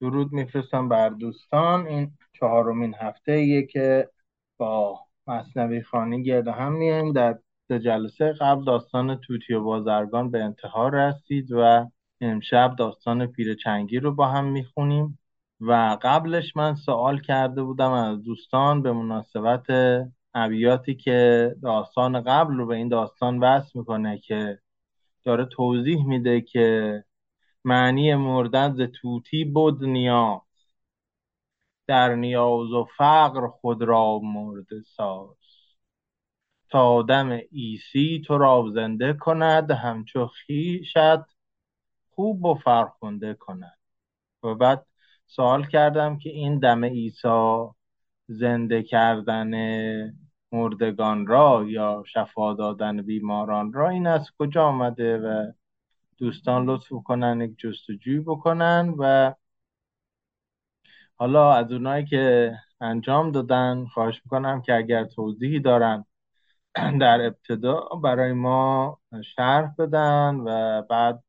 درود میفرستم بر دوستان. این چهارمین هفته ایه که با مصنوی خانی گرد هم میایم. در سه جلسه قبل داستان توتی و بازرگان به انتها رسید و امشب داستان پیر چنگی رو با هم می‌خونیم. و قبلش من سوال کرده بودم از دوستان به مناسبت ابیاتی که داستان قبل رو به این داستان وصل می‌کنه که داره توضیح میده که معنی مردن ز توتی بود نیاز. در نیاز و فقر خود را مرده ساز. تا دم عیسی تو را زنده کند همچو خویشت خوب و فرخنده کند. و بعد سوال کردم که این دم عیسی زنده کردن مردگان را یا شفا دادن بیماران را این از کجا آمده و دوستان لطف کنن یک جستجوی بکنن و حالا از اونایی که انجام دادن خواهش می‌کنم که اگر توضیحی دارن در ابتدا برای ما شرح بدن و بعد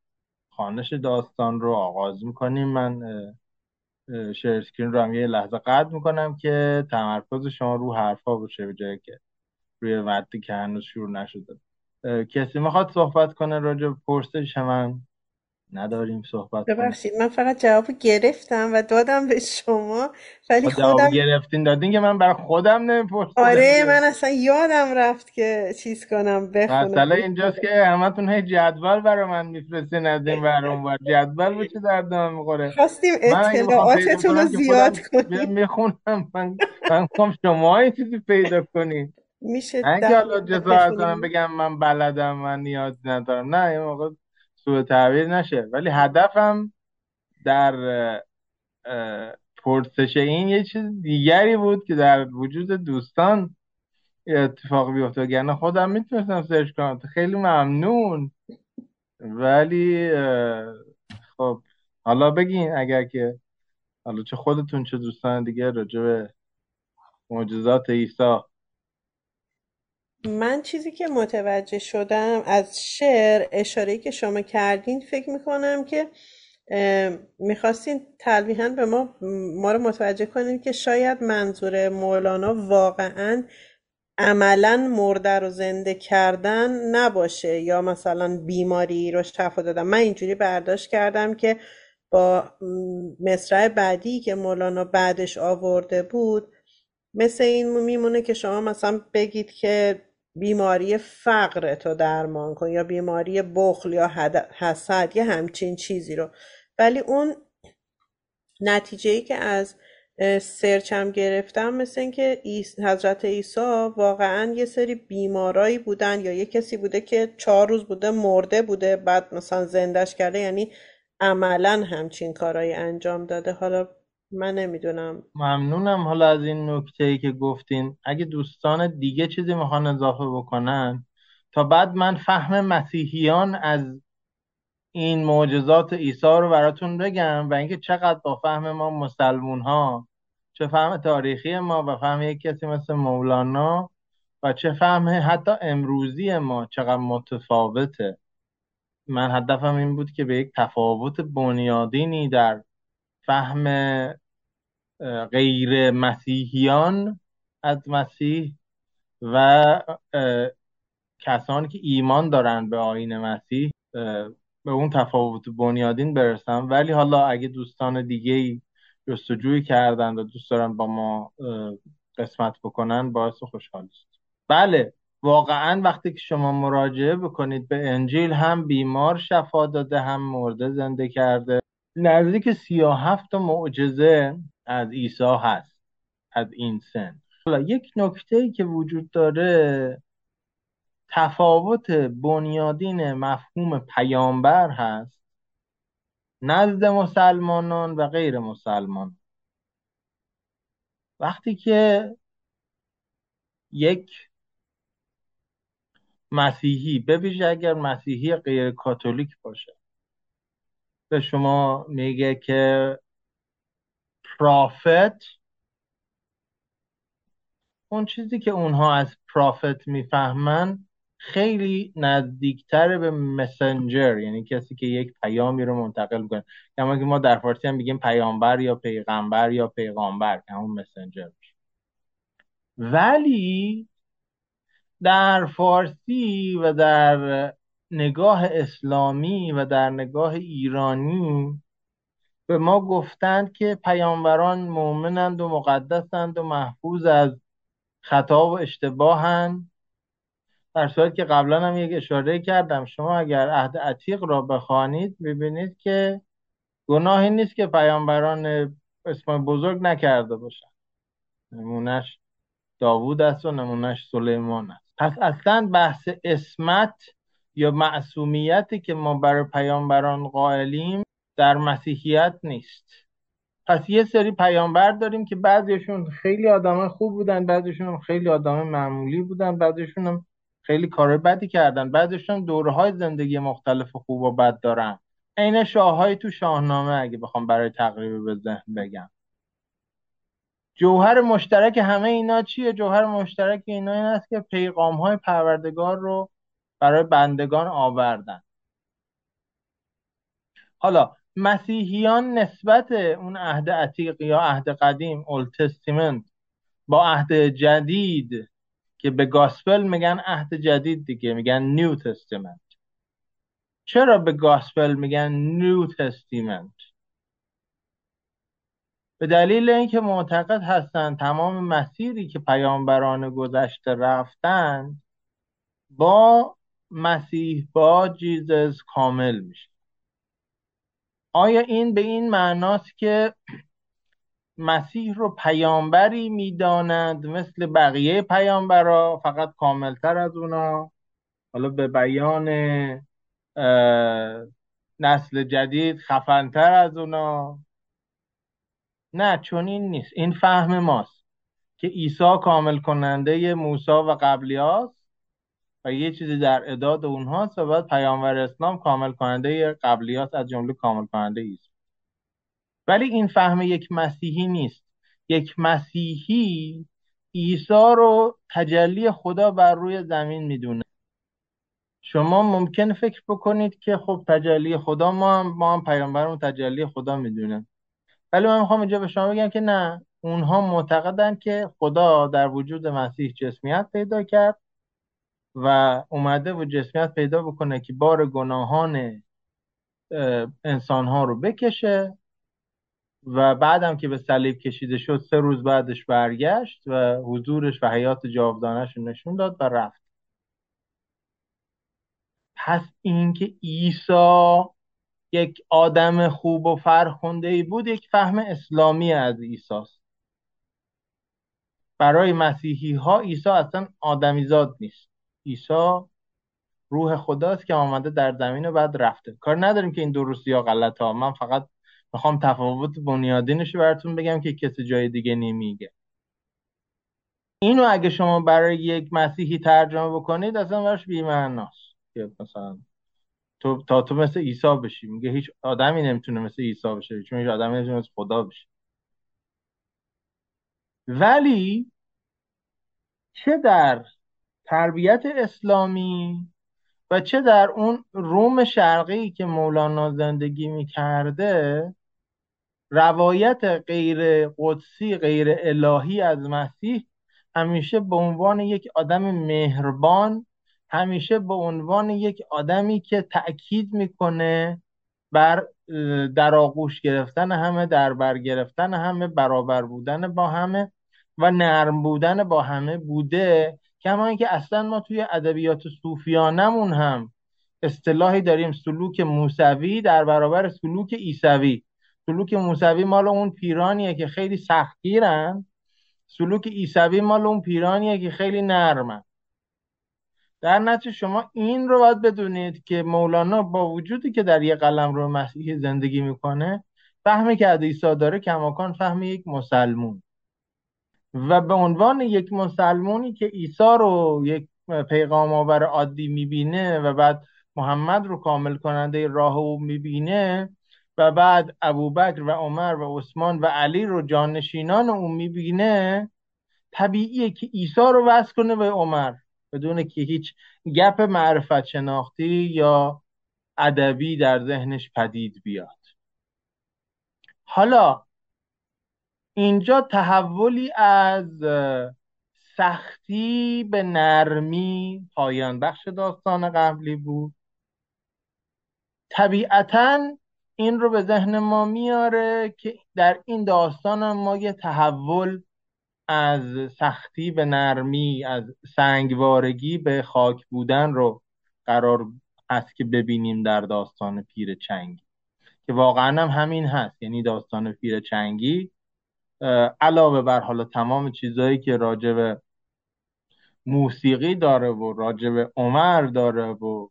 خانش داستان رو آغاز می‌کنیم. من شیر اسکرین رو هم یه لحظه قطع می‌کنم که تمرکز شما رو حرفا باشه به جایی که روی مدی که هنوز شروع نشده. کسی می‌خواد صحبت کنه راجع به پرسش من نداریم صحبت ببخشید من فقط جواب گرفتم و دادم به شما ولی خب جواب خودم گرفتین دادین که من برای خودم نمیپرسیدم آره من اصلا یادم رفت که چیز کنم بخونم. مسئله اینجاست که همتون هی جدول برای من میفرستین از این ور اون ور. جدول به چه درد من می‌خوره؟ خواستیم اطلاعاتتون رو زیاد کنیم. می‌خونم. من من شما یه چیزی پیدا کنین میشه ده حالا جسارت کنم بگم من بلدم من نیاز ندارم. نه این موقع سوء تعبیر نشه. ولی هدفم در پرسش این یه چیز دیگری بود که در وجود دوستان اتفاق بیفته وگرنه خودم می‌تونستم سرچ کنم. خیلی ممنون. ولی خب حالا بگین اگر که حالا چه خودتون چه دوستان دیگه راجع به معجزات عیسی من چیزی که متوجه شدم از شعر اشاره‌ای که شما کردین فکر می‌کنم که می‌خواستین تلویحا به ما ما رو متوجه کنین که شاید منظور مولانا واقعا عملا مرده رو زنده کردن نباشه یا مثلا بیماری رو شفا دادن. من اینجوری برداشت کردم که با مصرع بعدی که مولانا بعدش آورده بود مثل این میمونه که شما مثلا بگید که بیماری فقر تو درمان کن یا بیماری بخل یا حسد یه همچین چیزی رو. ولی اون نتیجه ای که از سرچم گرفتم مثل اینکه حضرت عیسی واقعا یه سری بیمارایی بودن یا یه کسی بوده که چهار روز بوده مرده بوده بعد مثلا زندش کرده یعنی عملا همچین کارایی انجام داده. حالا من نمی‌دونم. ممنونم حالا از این نکته ای که گفتین. اگه دوستان دیگه چیزی می‌خوان اضافه بکنن تا بعد من فهم مسیحیان از این معجزات عیسی رو براتون بگم و اینکه چقدر با فهم ما مسلمون ها چه فهم تاریخی ما و فهم یک کسی مثل مولانا و چه فهم حتی امروزی ما چقدر متفاوته. من هدفم این بود که به یک تفاوت بنیادینی در فهم غیر مسیحیان از مسیح و کسانی که ایمان دارن به آین مسیح به اون تفاوت بنیادین برسم ولی حالا اگه دوستان دیگه جستجوی کردن و دوست دارن با ما قسمت بکنن باعث خوشحال است. بله واقعا وقتی که شما مراجعه بکنید به انجیل هم بیمار شفا داده هم مرده زنده کرده. نزدیک سی و هفت معجزه از عیسی هست از این سن. حالا یک نکته ای که وجود داره تفاوت بنیادین مفهوم پیامبر هست نزد مسلمانان و غیر مسلمان. وقتی که یک مسیحی بویژه اگر مسیحی غیر کاتولیک باشه به شما میگه که پرافت اون چیزی که اونها از پرافت می‌فهمن خیلی نزدیکتر به مسنجر یعنی کسی که یک پیامی رو منتقل کنه کما که ما در فارسی هم میگیم پیامبر یا پیغمبر یا پیغامبر که همون مسنجر میشه ولی در فارسی و در نگاه اسلامی و در نگاه ایرانی به ما گفتند که پیامبران مؤمنند و مقدسند و محفوظ از خطا و اشتباهند. در صورت که قبلا هم یک اشاره کردم شما اگر عهد عتیق را بخوانید ببینید که گناهی نیست که پیامبران اسم بزرگ نکرده باشن نمونش داوود است و نمونش سلیمان است. پس اصلا بحث اسمت یا معصومیتی که ما برای پیامبران قائلیم در مسیحیت نیست. پس یه سری پیامبر داریم که بعضیشون خیلی آدم خوب بودن بعضیشون خیلی آدم معمولی بودن بعضیشون هم خیلی کار بدی کردن بعضیشون دوره های زندگی مختلف خوب و بد دارن. عین شاههایی تو شاهنامه اگه بخوام برای تقریب به ذهن بگم. جوهر مشترک همه اینا چیه؟ جوهر مشترک اینا این است که پیغام های پروردگار رو برای بندگان آوردن. حالا مسیحیان نسبت اون عهد عتیق یا عهد قدیم Old Testament با عهد جدید که به Gospel میگن عهد جدید دیگه میگن New Testament چرا به Gospel میگن New Testament به دلیل اینکه معتقد هستند تمام مسیری که پیامبران گذشته رفتند با مسیح با Jesus کامل میشه. آیا این به این معناست که مسیح رو پیامبری می‌دانند مثل بقیه پیامبرا؟ فقط کاملتر از اونا. حالا به بیان نسل جدید خفنتر از اونا. نه چون این نیست. این فهم ماست که عیسی کامل کننده موسی و قبلیاست و یه چیزی در اداد اونهاست و بعد پیامبر اسلام کامل کننده قبلیات از جمله کامل کننده ایست ولی این فهم یک مسیحی نیست. یک مسیحی عیسی رو تجلی خدا بر روی زمین می‌دونه. شما ممکن فکر بکنید که خب تجلی خدا ما هم ما هم پیامبرمون تجلی خدا می‌دونیم ولی من می‌خوام اینجا به شما بگم که نه. اونها معتقدن که خدا در وجود مسیح جسمیت پیدا کرد. و اومده و جسمیت پیدا بکنه که بار گناهان انسان ها رو بکشه و بعدم که به صلیب کشیده شد سه روز بعدش برگشت و حضورش و حیات جاودانش رو نشون داد و رفت. پس اینکه عیسی یک آدم خوب و فرخنده ای بود یک فهم اسلامی از عیسی است. برای مسیحی ها عیسی اصلا آدمیزاد نیست. عیسی روح خداست که آمده در زمین و بعد رفته. کار نداریم که این درست یا غلط ها. من فقط می‌خوام تفاوت بنیادینش براتون بگم که کسی جای دیگه نمیگه. اینو اگه شما برای یک مسیحی ترجمه بکنید اصلا براش بیمعناست. که مثلا تو تا تو مثل عیسی بشی. میگه هیچ آدمی نمی‌تونه مثل عیسی بشه. چون هیچ آدمی نمی‌تونه مثل خدا بشه. ولی چه در تربیت اسلامی و چه در اون روم شرقی که مولانا زندگی می‌کرده روایت غیر قدسی غیر الهی از مسیح همیشه به عنوان یک آدم مهربان همیشه به عنوان یک آدمی که تأکید می‌کنه بر در آغوش گرفتن همه در بر گرفتن همه برابر بودن با همه و نرم بودن با همه بوده. کما اینکه اصلا ما توی ادبیات صوفیانمون هم اصطلاحی داریم سلوک موسوی در برابر سلوک ایسوی سلوک موسوی مال اون پیرانیه که خیلی سختگیرن. سلوک ایسوی مال اون پیرانیه که خیلی نرمن. در نتیجه شما این رو باید بدونید که مولانا با وجودی که در یه قلم رو مسیحی زندگی می‌کنه فهمی که از داره کماکان فهم یک مسلمون. و به عنوان یک مسلمونی که عیسی رو یک پیغام آور عادی می‌بینه و بعد محمد رو کامل کننده راه او می‌بینه و بعد ابوبکر و عمر و عثمان و علی رو جانشینان او می‌بینه طبیعیه که عیسی رو وصل کنه به عمر بدون که هیچ گپ معرفت شناختی یا ادبی در ذهنش پدید بیاد. حالا اینجا تحولی از سختی به نرمی پایان بخش داستان قبلی بود. طبیعتا این رو به ذهن ما میاره که در این داستان ما یه تحول از سختی به نرمی از سنگوارگی به خاک بودن رو قرار هست که ببینیم در داستان پیر چنگی که واقعا هم همین هست. یعنی داستان پیر چنگی علاوه بر حالا تمام چیزهایی که راجع موسیقی داره و راجع عمر داره و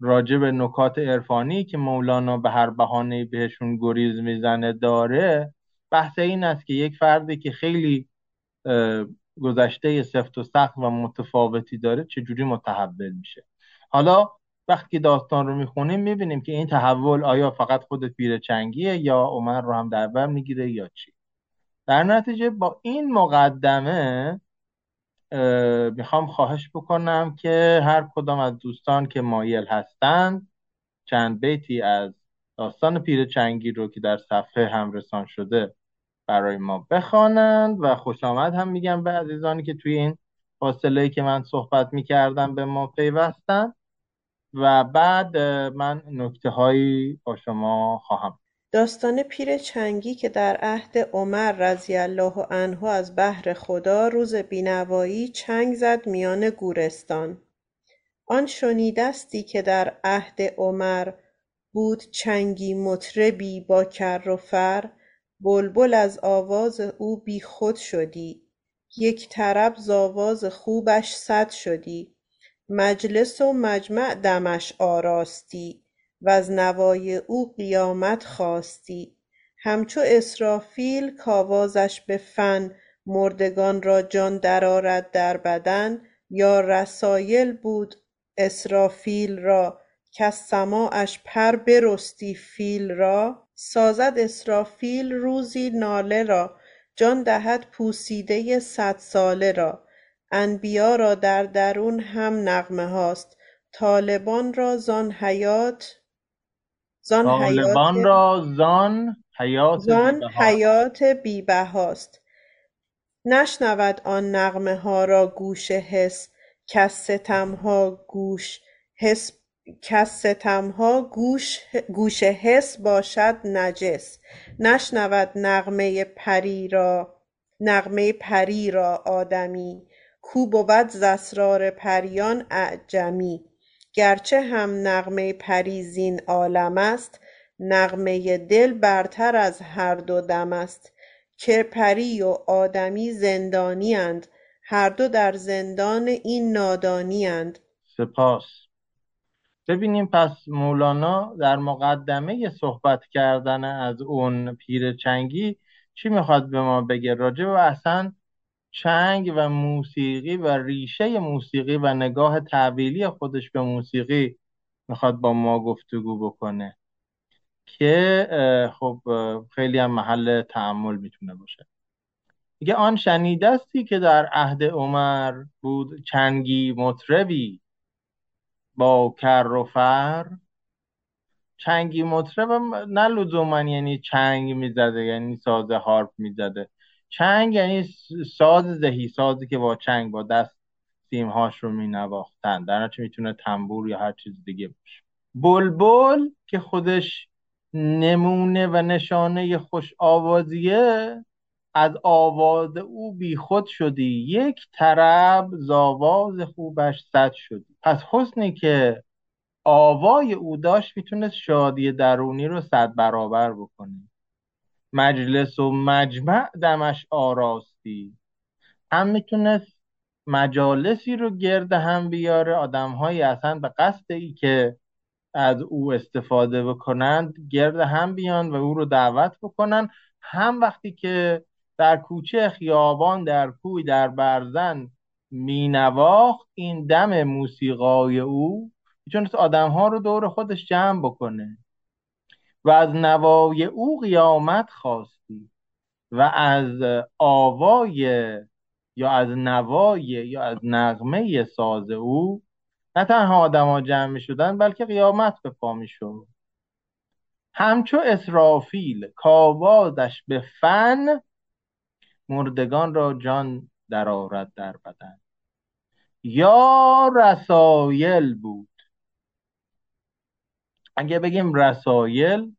راجع به نکات عرفانی که مولانا به هر بهانه بهشون گریز می‌زنه داره بحث این است که یک فردی که خیلی گذشته سفت و سخت و متفاوتی داره چجوری متحول میشه. حالا وقتی داستان رو می‌خونیم می‌بینیم که این تحول آیا فقط خود پیر چنگیه یا عمر رو هم در بر می‌گیره یا چی؟ در نتیجه با این مقدمه می‌خوام خواهش بکنم که هر کدام از دوستان که مایل هستند چند بیتی از داستان پیر چنگی رو که در صفحه هم رسان شده برای ما بخوانند و خوش آمد هم میگم به عزیزانی که توی این فاصله که من صحبت می‌کردم به ما پیوستن و بعد من نکته هایی با شما خواهم داستان پیر چنگی که در عهد عمر رضی الله عنه از بهر خدا روز بینوایی چنگ زد میان گورستان. آن شنیدستی که در عهد عمر بود چنگی مطربی با کر و فر بلبل از آواز او بی خود شدی. یک طرب ز خوبش صد شدی. مجلس و مجمع دمش آراستی. وز نوای او قیامت خواستی. همچو اسرافیل کآوازش به فن مردگان را جان درآرد در بدن یا رسایل بود اسرافیل را کز سماعش پر برستی فیل را؟ سازد اسرافیل روزی ناله را جان دهد پوسیده صدساله را. انبیا را در درون هم نغمه هاست طالبان را زان حیات زان طالبان را زان حیات زان حیات بی بهاست نشنود آن نغمه ها را گوش حس کز ستم ها گوش حس ستم ها گوش گوش حس باشد نجس. نشنود نغمه پری را نغمه پری را آدمی. کو بود ز اسرار پریان اعجمی؟ گرچه هم نغمه پری زین عالم است نغمه دل برتر از هر دو دم است. که پری و آدمی زندانی اند هر دو در زندان این نادانی اند. سپاس. ببینیم پس مولانا در مقدمه صحبت کردن از اون پیر چنگی چی می‌خواد به ما بگه؟ راجع و اصلا چنگ و موسیقی و ریشه موسیقی و نگاه تعبیلی خودش به موسیقی می‌خواد با ما گفتگو بکنه که خب خیلی هم محل تعمل می‌تونه باشه. میگه آن شنیدستی که در عهد عمر بود چنگی مطربی با کر و فر. چنگی مطرب نه لزوما یعنی چنگ می‌زده یعنی ساز هارپ می‌زده. چنگ یعنی ساز زهی سازی که با چنگ با دست هاش رو می نواختن در نتیجه می‌تونه تنبور یا هر چیز دیگه باشه. بلبل که خودش نمونه و نشانه خوش آوازیه از آواز او بیخود شدی. یک طرب زاواز خوبش صد شدی. پس حسنی که آوای او داشت می‌تونست شادی درونی رو صد برابر بکنه. مجلس و مجمع دمش آراستی. هم می‌تونست مجالسی رو گرد هم بیاره آدمهایی اصلا به قصد ای که از او استفاده بکنند گرد هم بیان و او رو دعوت بکنن. هم وقتی که در کوچه خیابان در کوی در برزن مینواخت این دم موسیقای او می‌تونست آدم ها رو دور خودش جمع بکنه. و از نوای او قیامت خواستی و از آوای یا از نوای یا از نغمه ساز او نه تنها آدما جمع می شدن بلکه قیامت به پا می شد. همچو اسرافیل کاوازش به فن مردگان را جان درآورد در بدن. یا رسایل بود. اگه بگیم رسایل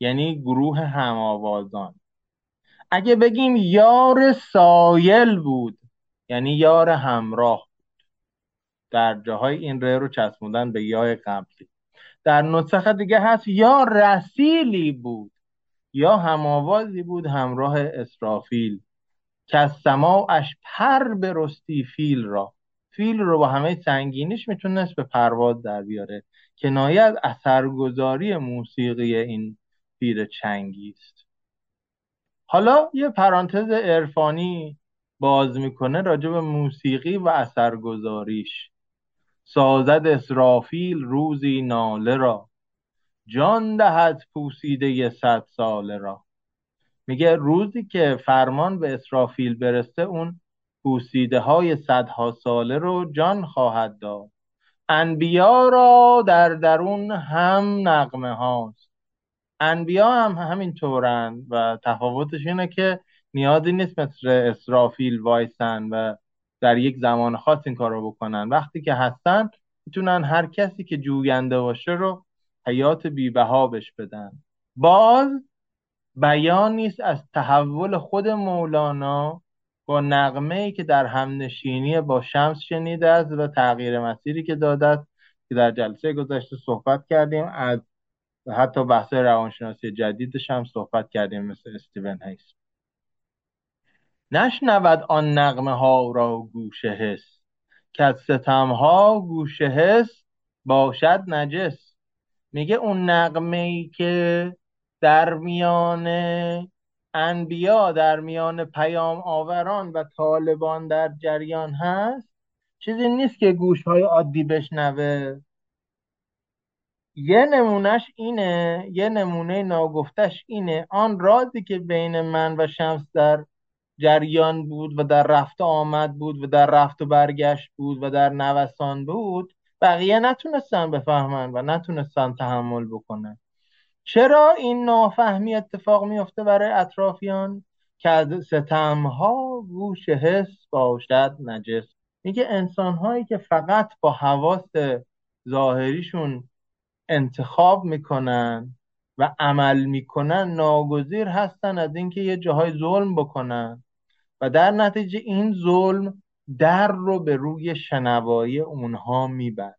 یعنی گروه همآوازان. اگه بگیم یار سایل بود یعنی یار همراه بود. در جاهای این ره رو چسبوندن به یای قبلی. در نسخه دیگه هست یا رسیلی بود یا همآوازی بود همراه اسرافیل. که از سماعش پر برستی فیل را. فیل رو با همه سنگینیش می‌تونست به پرواز در بیاره. کنایه از اثرگذاری موسیقی این پیر چنگی است. حالا یه پرانتز عرفانی باز می‌کنه راجع به موسیقی و اثرگذاریش. سازد اسرافیل روزی ناله را. جان دهد پوسیده صد ساله را. میگه روزی که فرمان به اسرافیل برسه اون پوسیده های صدها ساله رو جان خواهد داد. انبیا را در درون هم نقمه هاست. انبیا هم همین طورن و تفاوتش اینه که نیازی نیست مثل اسرافیل وایسن و در یک زمان خاص این کار رو بکنن. وقتی که هستن می‌تونن هر کسی که جوینده باشه رو حیات بیبها بش بدن. باز بیان نیست از تحول خود مولانا با نقمه ای که در همنشینی با شمس شنیده است و تغییر مسیری که داده است که در جلسه گذشته صحبت کردیم از حتی بحث روانشناسی جدیدش هم صحبت کردیم مثل استیون هیس. نشنود آن نقمه ها را گوشه حس که از ستم ها گوشه حس باشد نجس. میگه اون نقمه ای که در میان انبیا در میان پیام آوران و طالبان در جریان هست؟ چیزی نیست که گوش های عادی بشنوه. یه نمونهش اینه یه نمونه ناگفتش اینه. آن رازی که بین من و شمس در جریان بود و در رفت آمد بود و در رفت و برگشت بود و در نوسان بود بقیه نتونستن بفهمن و نتونستن تحمل بکنن. چرا این نافهمی اتفاق میفته برای اطرافیان که از ستمها گوش حس باشد نجس؟ میگه انسان هایی که فقط با حواس ظاهریشون انتخاب می‌کنن و عمل می‌کنن ناگزیر هستن از اینکه یه جاهای ظلم بکنن. و در نتیجه این ظلم در رو به روی شنوایی اونها می‌برد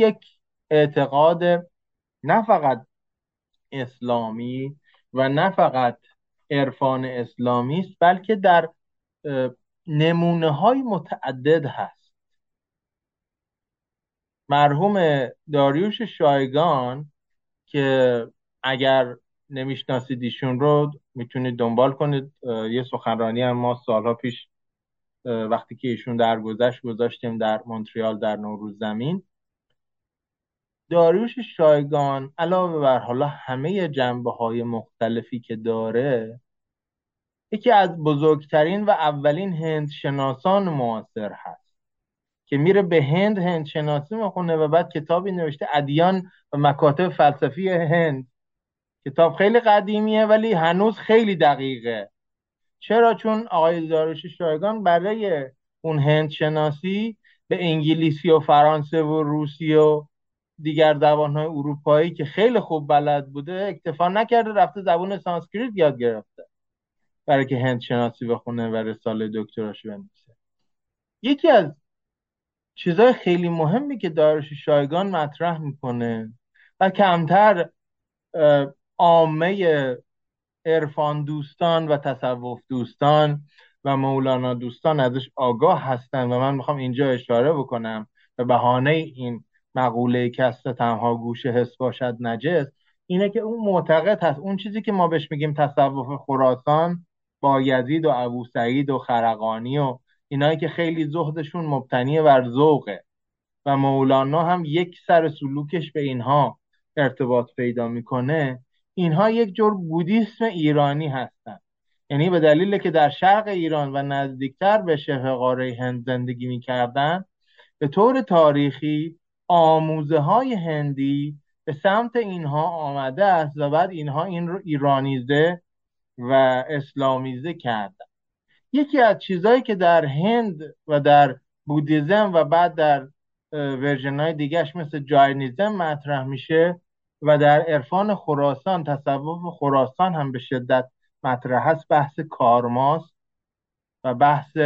یک اعتقاد نه فقط اسلامی و نه فقط عرفان اسلامی است بلکه در نمونه های متعدد هست. مرحوم داریوش شایگان که اگر نمی‌شناسید ایشون رو می‌تونید دنبال کنید. یه سخنرانی هم ما سالها پیش وقتی که ایشون درگذشت گذاشتیم در مونتریال در نوروز زمین. داریوش شایگان علاوه بر حالا همه جنبه های مختلفی که داره یکی از بزرگترین و اولین هند شناسان معاصر هست که میره به هند هند شناسی می‌خونه و بعد کتابی نوشته ادیان و مکاتب فلسفی هند. کتاب خیلی قدیمیه ولی هنوز خیلی دقیقه. چرا؟ چون آقای داروش شایگان برای اون هند شناسی به انگلیسی و فرانسه و روسی و دیگر زبانهای اروپایی که خیلی خوب بلد بوده اکتفا نکرده رفته زبان سانسکریت یاد گرفته. برای که هند شناسی بخونه و رساله دکتراش بنویسه. یکی از چیزهای خیلی مهمی که دارش شایگان مطرح می‌کنه و کمتر عامه عرفان دوستان و تصوف دوستان و مولانا دوستان ازش آگاه هستن و من می‌خوام اینجا اشاره بکنم به بهانه این مقوله کست تنها گوش حس باشد نجس اینه که اون معتقد هست. اون چیزی که ما بهش میگیم تصوف خراسان با یزید و ابو سعید و خرقانی و اینایی که خیلی زهدشون مبتنی بر ذوقه و مولانا هم یک سر سلوکش به اینها ارتباط پیدا می‌کنه. اینها یک جور بودیسم ایرانی هستند یعنی به دلیل که در شرق ایران و نزدیکتر به شبه قاره هند زندگی می‌کردن به طور تاریخی آموزه های هندی به سمت اینها آمده است و بعد اینها این رو ایرانیزه و اسلامیزه کردن. یکی از چیزهایی که در هند و در بودیزم و بعد در ورژن های دیگهش مثل جاینیزم مطرح میشه و در عرفان خراسان تصوف خراسان هم به شدت مطرح هست بحث کارماست و بحث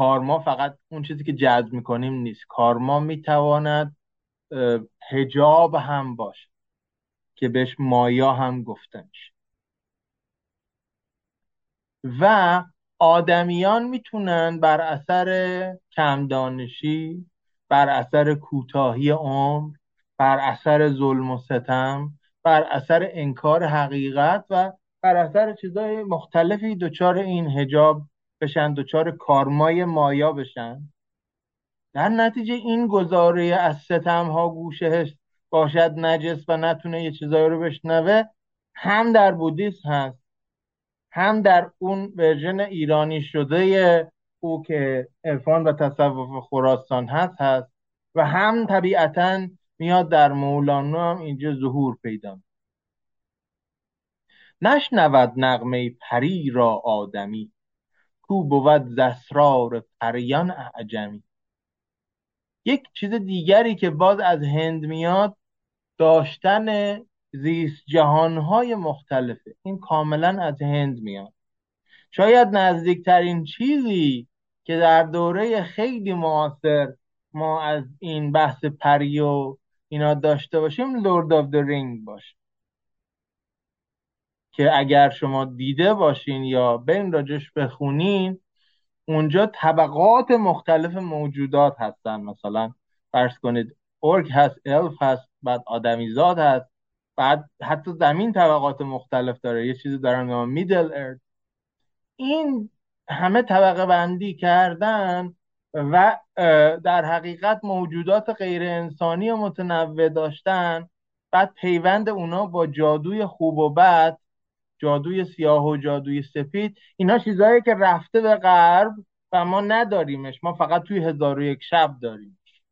کارما فقط اون چیزی که جذب می‌کنیم نیست. کارما می‌تواند هجاب هم باشه که بهش مایا هم گفته میشه. و آدمیان می‌تونن بر اثر کمدانشی بر اثر کوتاهی عمر بر اثر ظلم و ستم بر اثر انکار حقیقت و بر اثر چیزهای مختلفی دچار این هجاب بشن دچار کارمای مایا بشن. در نتیجه این گزاره از ستم ها گوشه باشد نجس و نتونه یه چیزایی رو بشنوه هم در بودیسم هست هم در اون ورژن ایرانی شده او که عرفان و تصوف خراسان هست هست و هم طبیعتا میاد در مولانا هم اینجا ظهور پیدا نشنود نغمه پری را آدمی کو بود زسرار پریان اعجمی. یک چیز دیگری که باز از هند میاد داشتن زیست جهانهای مختلفه این کاملا از هند میاد. شاید نزدیکترین چیزی که در دوره خیلی معاصر ما از این بحث پری و اینا داشته باشیم Lord of the Rings باشه. که اگر شما دیده باشین یا بین راجبش بخونین اونجا طبقات مختلف موجودات هستن. مثلا فرض کنید orc هست الف هست بعد آدمیزاد هست بعد حتی زمین طبقات مختلف داره. یه چیزی دارن به میدل ارد این همه طبقه بندی کردن و در حقیقت موجودات غیر انسانی و متنوع داشتن بعد پیوند اونا با جادوی خوب و بد جادوی سیاه و جادوی سفید اینا چیزهایی که رفته به غرب و ما نداریمش. ما فقط توی هزار و یک شب داریمش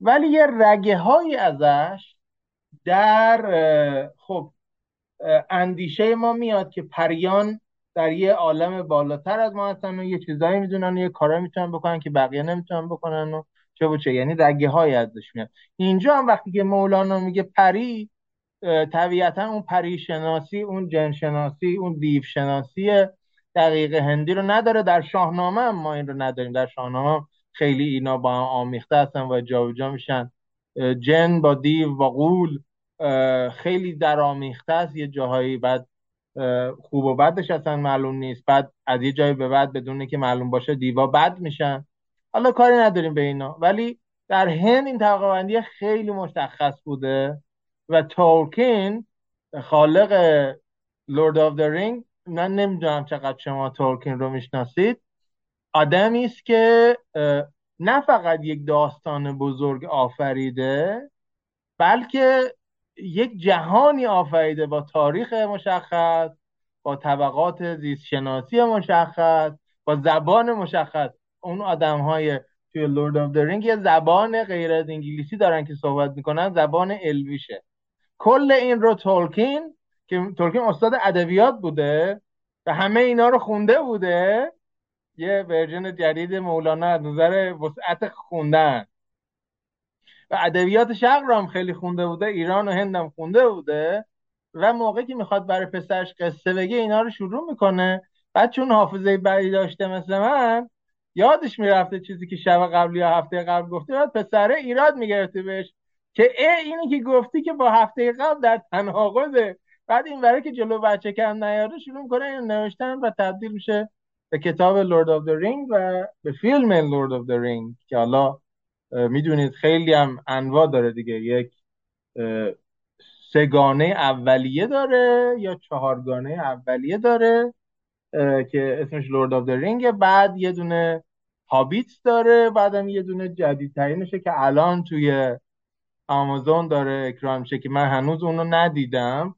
ولی یه رگه های ازش در خب اندیشه ما میاد که پریان در یه عالم بالاتر از ما هستن و یه چیزایی می‌دونن و یه کارایی می‌تونن بکنن که بقیه نمی‌تونن بکنن و چه و چه. یعنی رگه های ازش میاد. اینجا هم وقتی که مولانا میگه پری طبیعتا اون پری شناسی اون جن شناسی اون دیو شناسی دقیق هندی رو نداره. در شاهنامه هم ما این رو نداریم. در شاهنامه خیلی اینا با هم آمیخته هستن و جابجا میشن. جن با دیو با غول خیلی در آمیخته است. یه جاهایی بعد خوب و بدش اصلا معلوم نیست. بعد از یه جایی به بعد بدون اینکه معلوم باشه دیوا بد میشن. حالا کاری نداریم به اینا. ولی در هند این طبقه خیلی مشخص بوده. و تولکین خالق Lord of the Rings من نمی‌دونم چقدر شما تولکین رو می‌شناسید. آدمی است که نه فقط یک داستان بزرگ آفریده بلکه یک جهانی آفریده با تاریخ مشخص با طبقات زیستشناسی مشخص با زبان مشخص. اون آدم های توی Lord of Rings یه زبان غیر از انگلیسی دارن که صحبت می‌کنن زبان Elvish ه. کل این رو تولکین که تولکین استاد ادبیات بوده و همه اینا رو خونده بوده یه ورژن جدید مولانا از نظر وسعت خوندن. و ادبیات شرق رو هم خیلی خونده بوده ایران و هند هم خونده بوده. و موقعی که می‌خواد برای پسرش قصه بگه اینا رو شروع می‌کنه. بعد چون حافظه بدی داشته مثل من یادش می‌رفته چیزی که شب قبل یا هفته قبل گفته بعد پسره ایراد می‌گرفته بهش. که ای اینی که گفتی که با هفته قبل در تناقضه بعد این برای اینکه جلو بچه کم نیاره شروع می‌کنه این نوشتن و تبدیل میشه به کتاب Lord of the Rings و به فیلم Lord of the Rings که حالا می‌دونید خیلی هم انواع داره دیگه. یک سه‌گانه اولیه داره یا چهارگانه اولیه داره که اسمش Lord of the Rings بعد یه دونه Hobbits داره بعدم یه دونه جدیدترینشه که الان توی آمازون داره اکران میشه که من هنوز اونو ندیدم.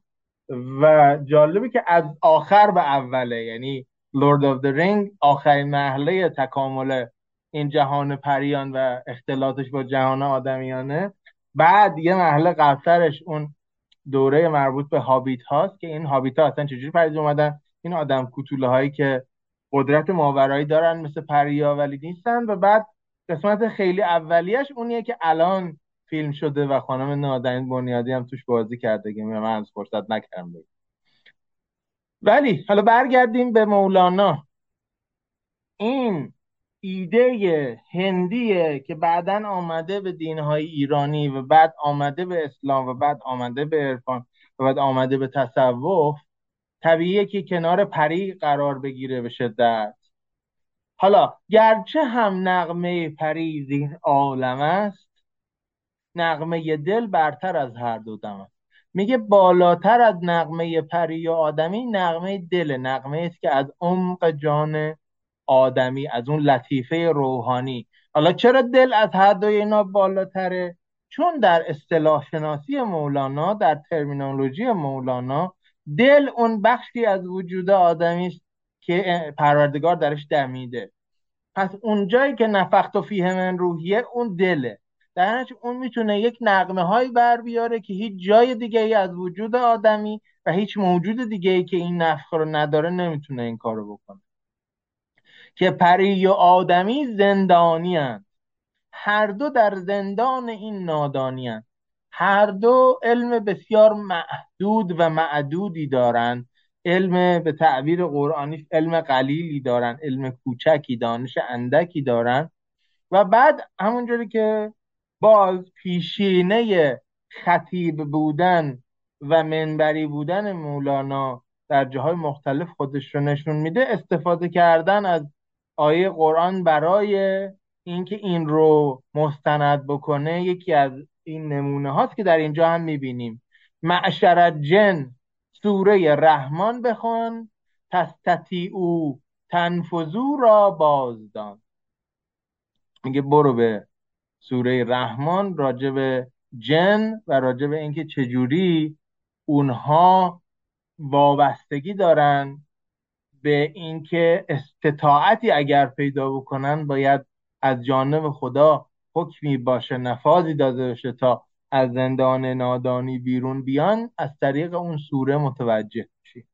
و جالبه که از آخر به اوله یعنی Lord of the Rings آخرین مرحله تکامل این جهان پریان و اختلاطش با جهان آدمیانه. بعد یه مرحله قبلترش اون دوره مربوط به Hobbit هاست که این Hobbit ها اصلا چجوری پدید اومدن؟ این آدم کوتوله هایی که قدرت ماورایی دارن مثل پریا ولی نیستن. و بعد قسمت خیلی اولیش اونیه که الان فیلم شده و خانم نادنین بنیادی هم توش بازی کرده که من از فرصت نکردم ولی حالا برگردیم به مولانا. این ایده هندیه که بعدا آمده به دینهای ایرانی و بعد آمده به اسلام و بعد آمده به عرفان و بعد آمده به تصوف طبیعیه که کنار پری قرار بگیره به شدت. حالا گرچه هم نغمه پری زین عالم است نغمه دل برتر از هر دو دم است. میگه بالاتر از نغمه پری و آدمی نغمه دل نغمه است که از عمق جان آدمی از اون لطیفه روحانی. حالا چرا دل از هر دوی اینا بالاتره؟ چون در اصطلاح شناسی مولانا در ترمینولوژی مولانا دل اون بخشی از وجود آدمی است که پروردگار درش دمیده. پس اون جایی که نفخت و فیه من روحیه اون دله. در اون می‌تونه یک نقمه هایی بر بیاره که هیچ جای دیگه ای از وجود آدمی و هیچ موجود دیگه ای که این نفخ رو نداره نمی‌تونه این کارو بکنه که پری و آدمی زندانی هن. هر دو در زندان این نادانی هن. هر دو علم بسیار محدود و معدودی دارند علم به تعبیر قرآنی علم قلیلی دارن علم کوچکی دانش اندکی دارن و بعد همونجوری که باز پیشینه خطیب بودن و منبری بودن مولانا در جاهای مختلف خودش رو نشون میده استفاده کردن از آیه قرآن برای اینکه این رو مستند بکنه یکی از این نمونه هاست که در اینجا هم می‌بینیم. معشرت جن سوره رحمان بخوان او تنفذو را بازدان. میگه برو به سوره رحمان راجع به جن و راجع به اینکه چجوری اونها وابستگی دارن به اینکه استطاعتی اگر پیدا بکنن باید از جانب خدا حکمی باشه نفاذی داده بشه تا از زندان نادانی بیرون بیان از طریق اون سوره متوجه شی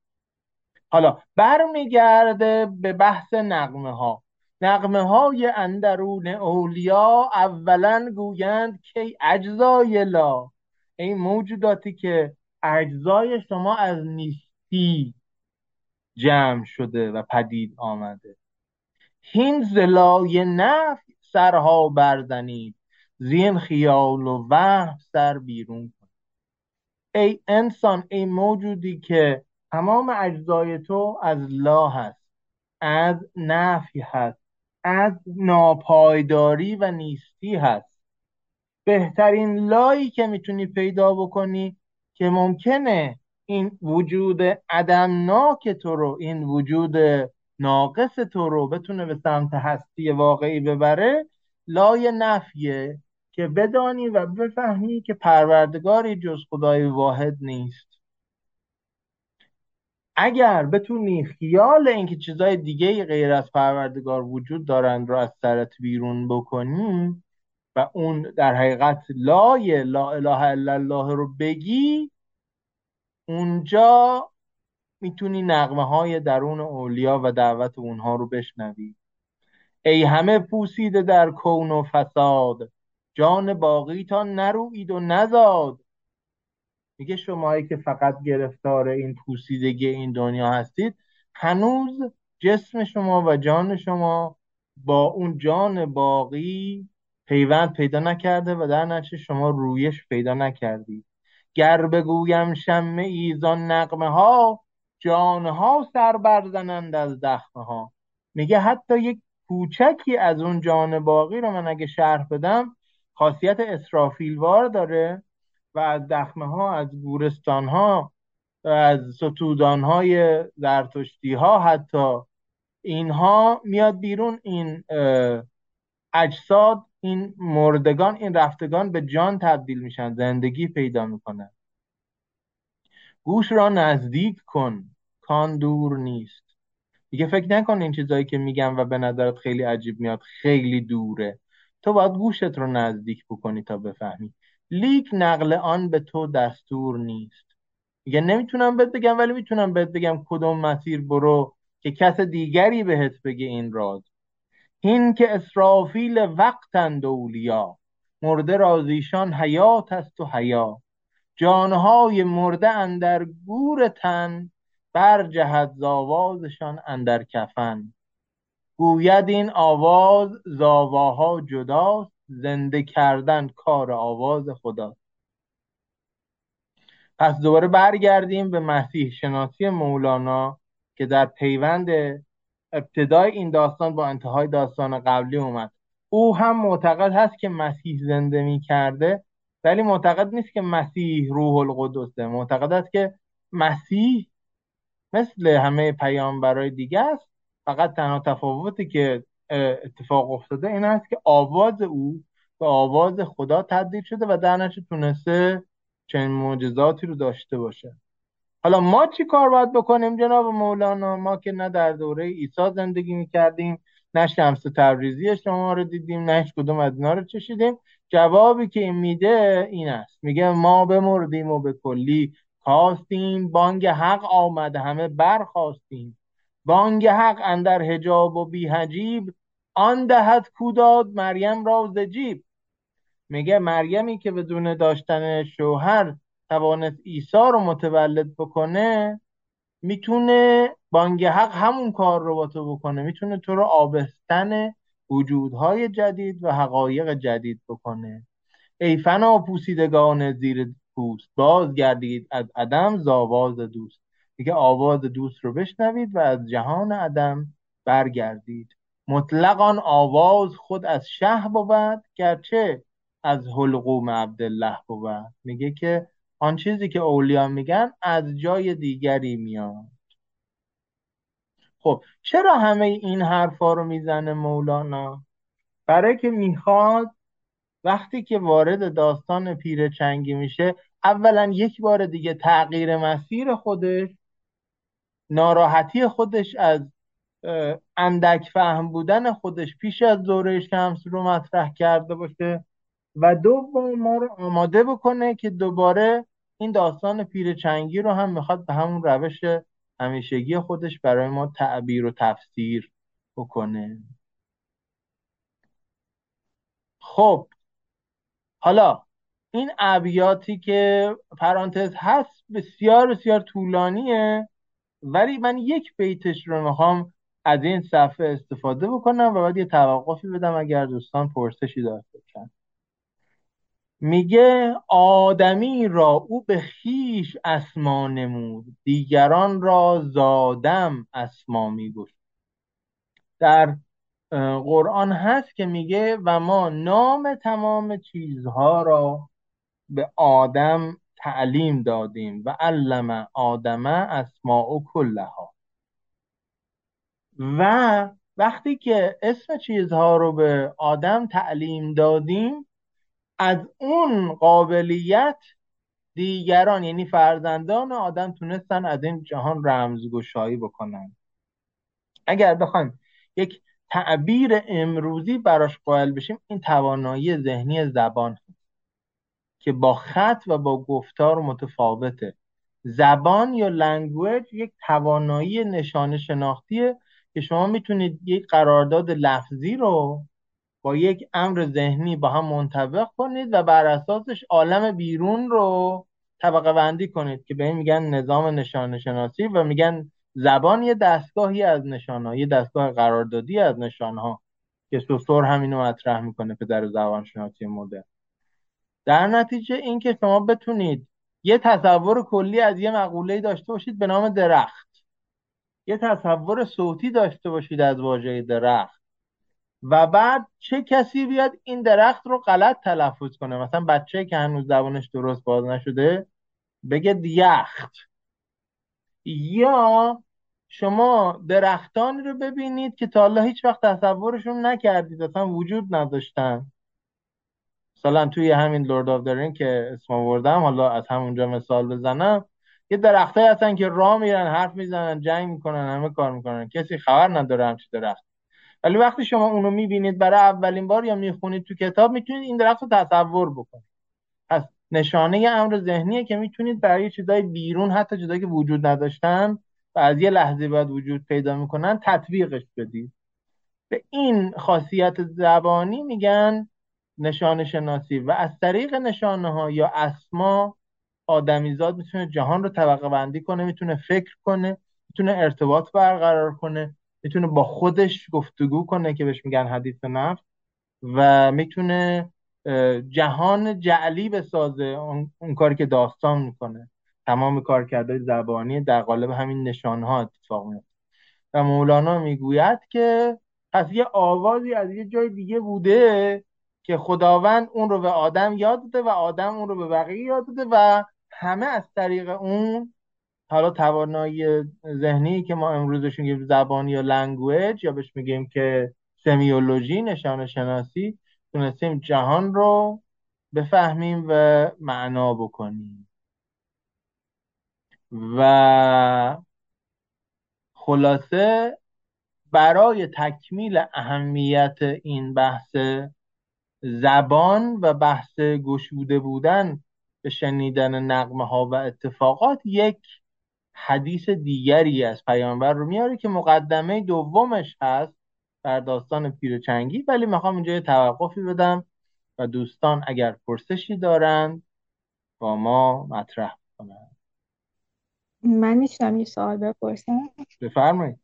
حالا برمیگرده به بحث نقمه ها نقمه های اندرون اولیا اولا گویند که اجزای لا این موجوداتی که اجزای شما از نیستی جمع شده و پدید آمده. هین زلای نف سرها بردنید زین خیال و وهم سر بیرون کن ای انسان ای موجودی که تمام اجزای تو از لا هست از نفی هست. از ناپایداری و نیستی هست. بهترین لایی که می‌تونی پیدا بکنی که ممکنه این وجود عدمناک تو رو این وجود ناقص تو رو بتونه به سمت هستی واقعی ببره لای نفیه که بدانی و بفهمی که پروردگاری جز خدای واحد نیست. اگر بتونی خیال اینکه چیزای دیگه غیر از پروردگار وجود دارند رو از سرت بیرون بکنی و اون در حقیقت لای لا اله الا الله رو بگی اونجا می‌تونی نقمه های درون اولیا و دعوت اونها رو بشنوی. ای همه پوسیده در کون و فساد جان باقیتان نروید و نزاد. میگه شمایی که فقط گرفتار این پوسیدگی این دنیا هستید هنوز جسم شما و جان شما با اون جان باقی پیوند پیدا نکرده و در نتیجه شما رویش پیدا نکردید. گر بگویم شمه ایزان نقمه ها جانها سر برزنند از دخمه ها میگه حتی یک کوچکی از اون جان باقی رو من اگه شرح بدم خاصیت اسرافیلوار داره. و از دخمه ها از گورستان ها و از ستودان های زرتشتی ها حتی اینها میاد بیرون این اجساد این مردگان این رفتگان به جان تبدیل میشن زندگی پیدا می‌کنن گوش را نزدیک کن کان دور نیست. دیگه فکر نکن این چیزایی که میگم و به نظرت خیلی عجیب میاد خیلی دوره. تو باید گوشت رو نزدیک بکنی تا بفهمی. لیک نقل آن به تو دستور نیست. میگه نمی‌تونم بهت بگم ولی می‌تونم بهت بگم کدوم مسیر برو که کس دیگری بهت بگه این راز. این که اسرافیل وقتند اولیا مرده رازیشان حیات است و حیا. جانهای مرده اندر گور تن بر جهت زاوازشان اندر کفن. گوید این آواز زاواها جداست زنده کردن کار آواز خدا. پس دوباره برگردیم به مسیح شناسی مولانا که در پیوند ابتدای این داستان با انتهای داستان قبلی اومد. او هم معتقد هست که مسیح زنده می کرده ولی معتقد نیست که مسیح روح القدسه. معتقد است که مسیح مثل همه پیامبرای دیگه است فقط تنها تفاوتی که اتفاق افتاده این است که آواز او به آواز خدا تبدیل شده و در نتیجه تونسته چنین معجزاتی رو داشته باشه. حالا ما چی کار باید بکنیم جناب مولانا؟ ما که نه در دوره عیسی زندگی می‌کردیم نه شمس تبریزی شما رو دیدیم نه هیچ کدوم از اینا رو چشیدیم. جوابی که این میده این است. میگه ما بمردیم و به کلی کاستیم بانگ حق آمد همه برخواستیم بانگ حق اندر حجاب و بی حجیب آن دهد کوداد مریم را زجیب میگه مریمی که بدون داشتن شوهر توانست عیسی رو متولد بکنه می‌تونه بانگ حق همون کار رو با تو بکنه. می‌تونه تو رو آبستن وجودهای جدید و حقایق جدید بکنه. ای فنا پوسیدگان زیر پوست باز گردید از عدم زاواز دوست. میگه آواز دوست رو بشنوید و از جهان عدم برگردید. مطلقان آواز خود از شه بود گرچه از حلقوم عبدالله بود. میگه که آن چیزی که اولیا میگن از جای دیگری میاد. خب چرا همه این حرفا رو می‌زنه مولانا؟ برای که می‌خواد وقتی که وارد داستان پیر چنگی میشه اولا یک بار دیگه تغییر مسیر خودش ناراحتی خودش از اندک فهم بودن خودش پیش از دوره شمس رو مطرح کرده باشه و دوم ما رو آماده بکنه که دوباره این داستان پیر چنگی رو هم می‌خواد به همون روش همیشگی خودش برای ما تعبیر و تفسیر بکنه. خب حالا این ابیاتی که پرانتز هست بسیار بسیار طولانیه. ولی من یک بیتش رو می‌خوام از این صفحه استفاده بکنم و بعد یه توقفی بدم اگر دوستان پرسشی داشته باشن میگه آدمی را او به خیش اسما نمود دیگران را زادم اسما می‌گفت در قرآن هست که میگه و ما نام تمام چیزها را به آدم تعلیم دادیم و علم آدم اسماء کلها. و وقتی که اسم چیزها رو به آدم تعلیم دادیم از اون قابلیت دیگران یعنی فرزندان آدم تونستن از این جهان رمزگشایی بکنن. اگر بخوایم یک تعبیر امروزی براش قائل بشیم این توانایی ذهنی زبان. هست که با خط و با گفتار متفاوته. زبان یا لنگویج یک توانایی نشان شناختیه که شما می‌تونید یک قرارداد لفظی رو با یک امر ذهنی با هم منطبق کنید و بر اساسش عالم بیرون رو طبقه بندی کنید که به این میگن نظام نشان شناسی و میگن زبان یه دستگاهی از نشانه یه دستگاه قراردادی از نشانها که سوسور همینو مطرح می‌کنه پدر زبان شناسی مدرن. در نتیجه اینکه شما بتونید یه تصور کلی از یه مقوله داشته باشید به نام درخت. یه تصور صوتی داشته باشید از واژه درخت. و بعد چه کسی بیاد این درخت رو غلط تلفظ کنه؟ مثلا بچه که هنوز زبانش درست باز نشده بگه یخت یا شما درختانی رو ببینید که تا حالا هیچ وقت تصورشون نکردید اصلا وجود نداشتن. مثلا توی همین لورد آف درین که اسم آوردم حالا از همونجا مثال بزنم یه درخته هستن که راه میرن حرف می‌زنن جنگ می‌کنن همه کار می‌کنن. کسی خبر نداره همچی درخت ولی وقتی شما اونو می‌بینید برای اولین بار یا می‌خونید تو کتاب می‌تونید این درخت رو تصور بکنید. پس نشانه امر ذهنیه که می‌تونید برای چیزای بیرون حتی چیزایی که وجود نداشتن و از یه لحظه بعد وجود پیدا می‌کنن تطبیقش بدید. به این خاصیت زبانی میگن نشان شناسی و از طریق نشانه ها یا اسما آدمیزاد می‌تونه جهان رو طبقه بندی کنه می‌تونه فکر کنه می‌تونه ارتباط برقرار کنه می‌تونه با خودش گفتگو کنه که بهش میگن حدیث نفس و می‌تونه جهان جعلی بسازه اون, اون کاری که داستان می‌کنه. تمام کارکردهای زبانی در قالب همین نشانها اتفاق میفته و مولانا می‌گوید که پس یه آوازی از یه جای دیگه بوده که خداوند اون رو به آدم یاد داده و آدم اون رو به بقیه یاد داده و همه از طریق اون حالا توانایی ذهنی که ما امروزش میگیم زبان یا لنگویج یا بهش میگیم که سمیولوژی نشان شناسی تونستیم جهان رو بفهمیم و معنا بکنیم. و خلاصه برای تکمیل اهمیت این بحث زبان و بحث گشوده بودن به شنیدن نقمه ها و اتفاقات یک حدیث دیگری از پیامبر رو میاره که مقدمه دومش هست در داستان پیرچنگی ولی می‌خوام اینجا یه توقفی بدم و دوستان اگر پرسشی دارند با ما مطرح کنند من می‌تونم یه سوال بپرسم؟ بفرمایید.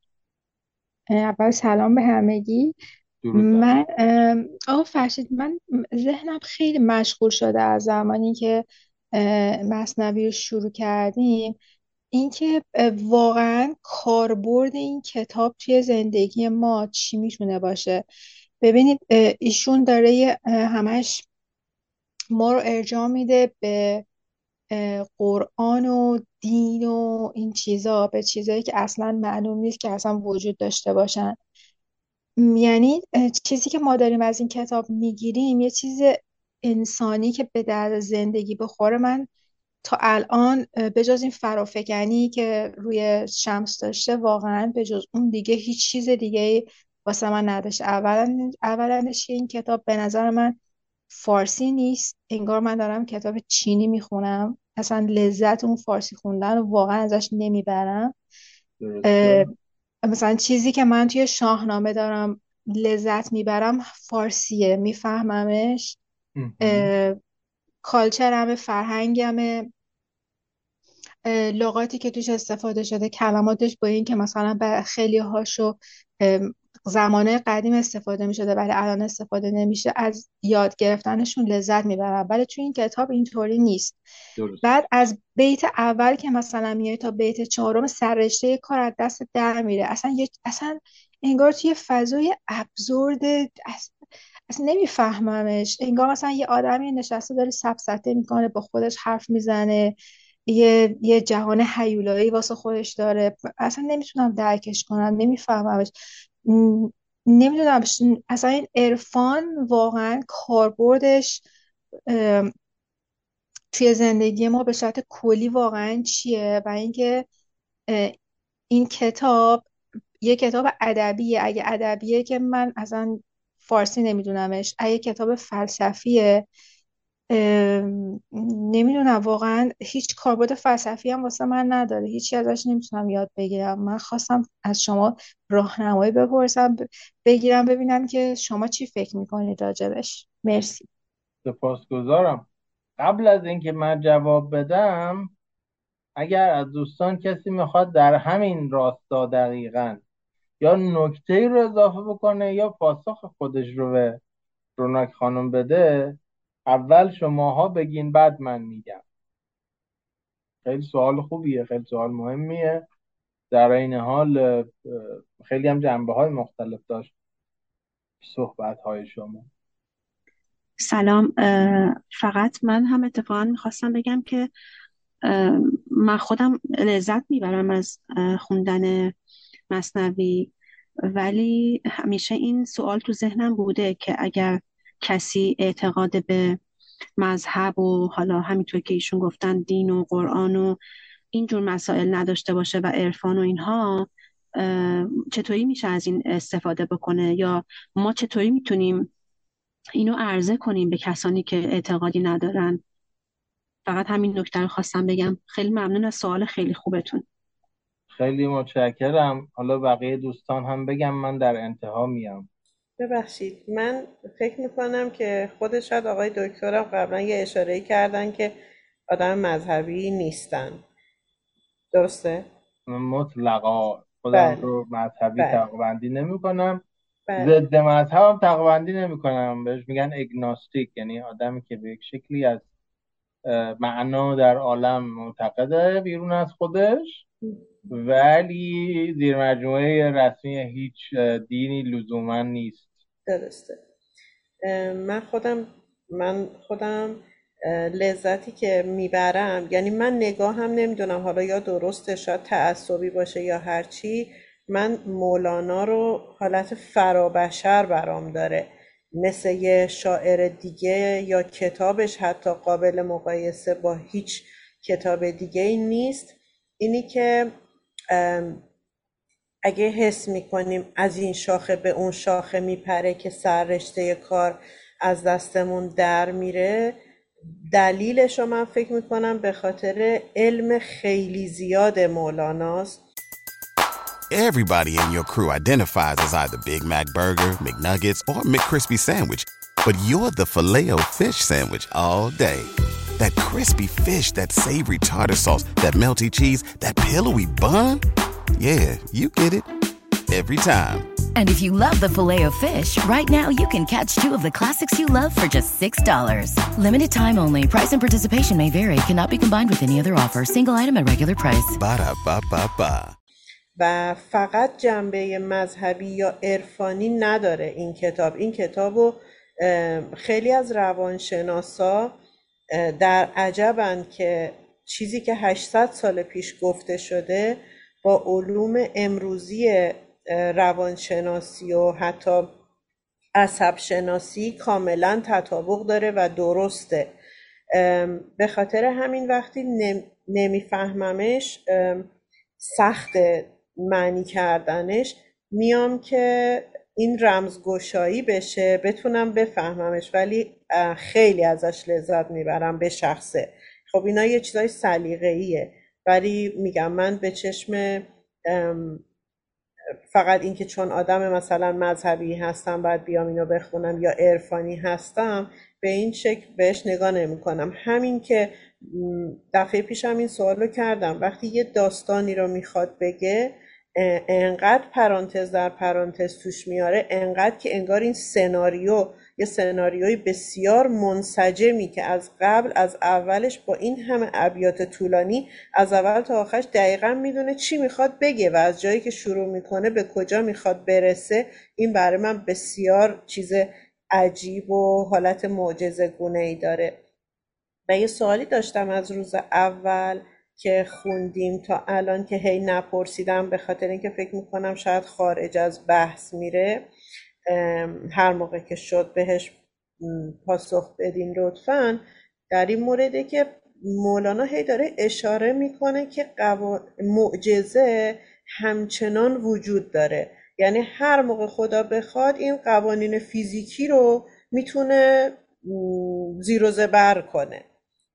اول سلام به همگی. من آقا فرشید من ذهنم خیلی مشغول شده از زمانی که مصنوی رو شروع کردیم. اینکه واقعا کاربرد این کتاب توی زندگی ما چی می‌تونه باشه؟ ببینید ایشون داره همش ما رو ارجاع میده به قرآن و دین و این چیزا به چیزایی که اصلا معلوم نیست که اصلا وجود داشته باشن. یعنی چیزی که ما داریم از این کتاب می‌گیریم یه چیز انسانی که به درد زندگی بخوره. من تا الان به جز این فرافکنی که روی شمس داشته واقعا به جز اون دیگه هیچ چیز دیگه واسه من نداشته. اولا اولندش این کتاب به نظر من فارسی نیست. انگار من دارم کتاب چینی می‌خونم. اصلا لذت اون فارسی خوندن رو واقعا ازش نمی‌برم. مثلا چیزی که من توی شاهنامه دارم لذت می‌برم فارسیه میفهممش؟ کالچرمه فرهنگمه لغاتی که توش استفاده شده کلماتش با این که مثلا به خیلی هاشو زمانه قدیم استفاده می شده ولی الان استفاده نمیشه. از یاد گرفتنشون لذت می‌برم. ولی توی این کتاب اینطوری نیست. بعد از بیت اول که مثلا میای تا بیت چهارم سررشته کار از دست در میره. اصلا اصلا انگار توی فضای ابزورد اصلا نمیفهممش. انگار مثلا یه آدمی نشسته داره سبسته می‌کنه با خودش حرف می‌زنه. یه یه جهان حیولایی واسه خودش داره. اصلا نمی‌تونم درکش کنم. نمیفهممش. نمی‌دونم اصلا این عرفان واقعا کاربردش توی زندگی ما به صورت کلی واقعا چیه؟ و اینکه این کتاب یه کتاب ادبیه. اگه ادبیه که من اصلا فارسی نمیدونمش اگه کتاب فلسفیه نمی‌دونم واقعا هیچ کاربرد فلسفی هم واسه من نداره. هیچی ازش نمی‌تونم یاد بگیرم. من خواستم از شما راهنمایی بپرسم بگیرم ببینم که شما چی فکر می‌کنید راجبش. مرسی. سپاسگزارم. قبل از اینکه من جواب بدم اگر از دوستان کسی می‌خواد در همین راستا دقیقا یا نکته رو اضافه بکنه یا پاسخ خودش رو به روناک خانم بده اول شماها بگین بعد من میگم. خیلی سوال خوبیه خیلی سوال مهمیه. در این حال خیلی هم جنبه های مختلف داشت صحبت های شما. سلام فقط من هم اتفاقا می‌خواستم بگم که من خودم لذت می‌برم از خوندن مصنوی ولی همیشه این سوال تو ذهنم بوده که اگر کسی اعتقاد به مذهب و حالا همینطور که ایشون گفتن دین و قرآن و اینجور مسائل نداشته باشه و عرفان و اینها چطوری میشه از این استفاده بکنه؟ یا ما چطوری می‌تونیم اینو عرضه کنیم به کسانی که اعتقادی ندارن؟ فقط همین نکته رو خواستم بگم. خیلی ممنون از سوال خیلی خوبتون. خیلی متشکرم. حالا بقیه دوستان هم بگم من در انتها میام. ببخشید من فکر می‌کنم که خود شاید آقای دکترم قبلا یه اشاره کردن که آدم مذهبی نیستن درسته؟ مطلقا خودم بله. رو مذهبی بله. تقبندی نمی کنم بله. ضد مذهبم تقبندی نمی کنم بهش میگن اگناستیک یعنی آدمی که به یک شکلی از معنا در عالم معتقده بیرون از خودش ولی زیر مجموعه رسمی هیچ دینی لزوما نیست درسته. من خودم من خودم لذتی که می‌برم یعنی من نگاه هم نمی‌دونم حالا یا درسته شاید تعصبی باشه یا هرچی من مولانا رو حالت فرابشر برام داره. مثل یه شاعر دیگه یا کتابش حتی قابل مقایسه با هیچ کتاب دیگه ای نیست. اینی که اگه حس می‌کنیم از این شاخه به اون شاخه میپره که سر رشته کار از دستمون در میره دلیلش رو من فکر می‌کنم به خاطر علم خیلی زیاد مولاناست Everybody in your crew identifies as either Big Mac Burger, McNuggets, or McCrispy Sandwich. But you're the filet fish Sandwich all day. That crispy fish, that savory tartar sauce, that melty cheese, that pillowy bun. Yeah, you get it every time. And if you love the filet of fish, right now you can catch two of the classics you love for just $6. Limited time only. Price and participation may vary. Cannot be combined with any other offer. Single item at regular price. Ba da ba ba ba. و فقط جنبه مذهبی یا عرفانی نداره این کتاب این کتاب رو خیلی از روانشناسا در عجبند که چیزی که 800 سال پیش گفته شده با علوم امروزی روانشناسی و حتی عصب شناسی کاملا تطابق داره و درسته. به خاطر همین وقتی نمیفهممش سخت معنی کردنش میام که این رمزگشایی بشه بتونم بفهممش ولی خیلی ازش لذت می‌برم به شخصه. خب اینا یه چیزای سلیقه‌ایه. ولی میگم من به چشم فقط اینکه چون آدم مثلا مذهبی هستم باید بیام اینو بخونم یا عرفانی هستم به این شکل بهش نگاه نمی کنم همین که دفعه پیشم این سوال رو کردم. وقتی یه داستانی رو می‌خواد بگه انقدر پرانتز در پرانتز توش میاره انقدر که انگار این سناریو یه سناریوی بسیار منسجمی که از قبل از اولش با این همه ابیات طولانی از اول تا آخرش دقیقا می‌دونه چی می‌خواد بگه و از جایی که شروع می‌کنه به کجا می‌خواد برسه. این برای من بسیار چیز عجیب و حالت معجزه گونه ای داره. و یه سوالی داشتم از روز اول که خوندیم تا الان که هی نپرسیدم به خاطر اینکه فکر می‌کنم شاید خارج از بحث میره. هر موقع که شد بهش پاسخ بدین لطفا. در این مورده که مولانا هی داره اشاره می‌کنه که معجزه همچنان وجود داره. یعنی هر موقع خدا بخواد این قوانین فیزیکی رو می‌تونه زیر و زبر کنه.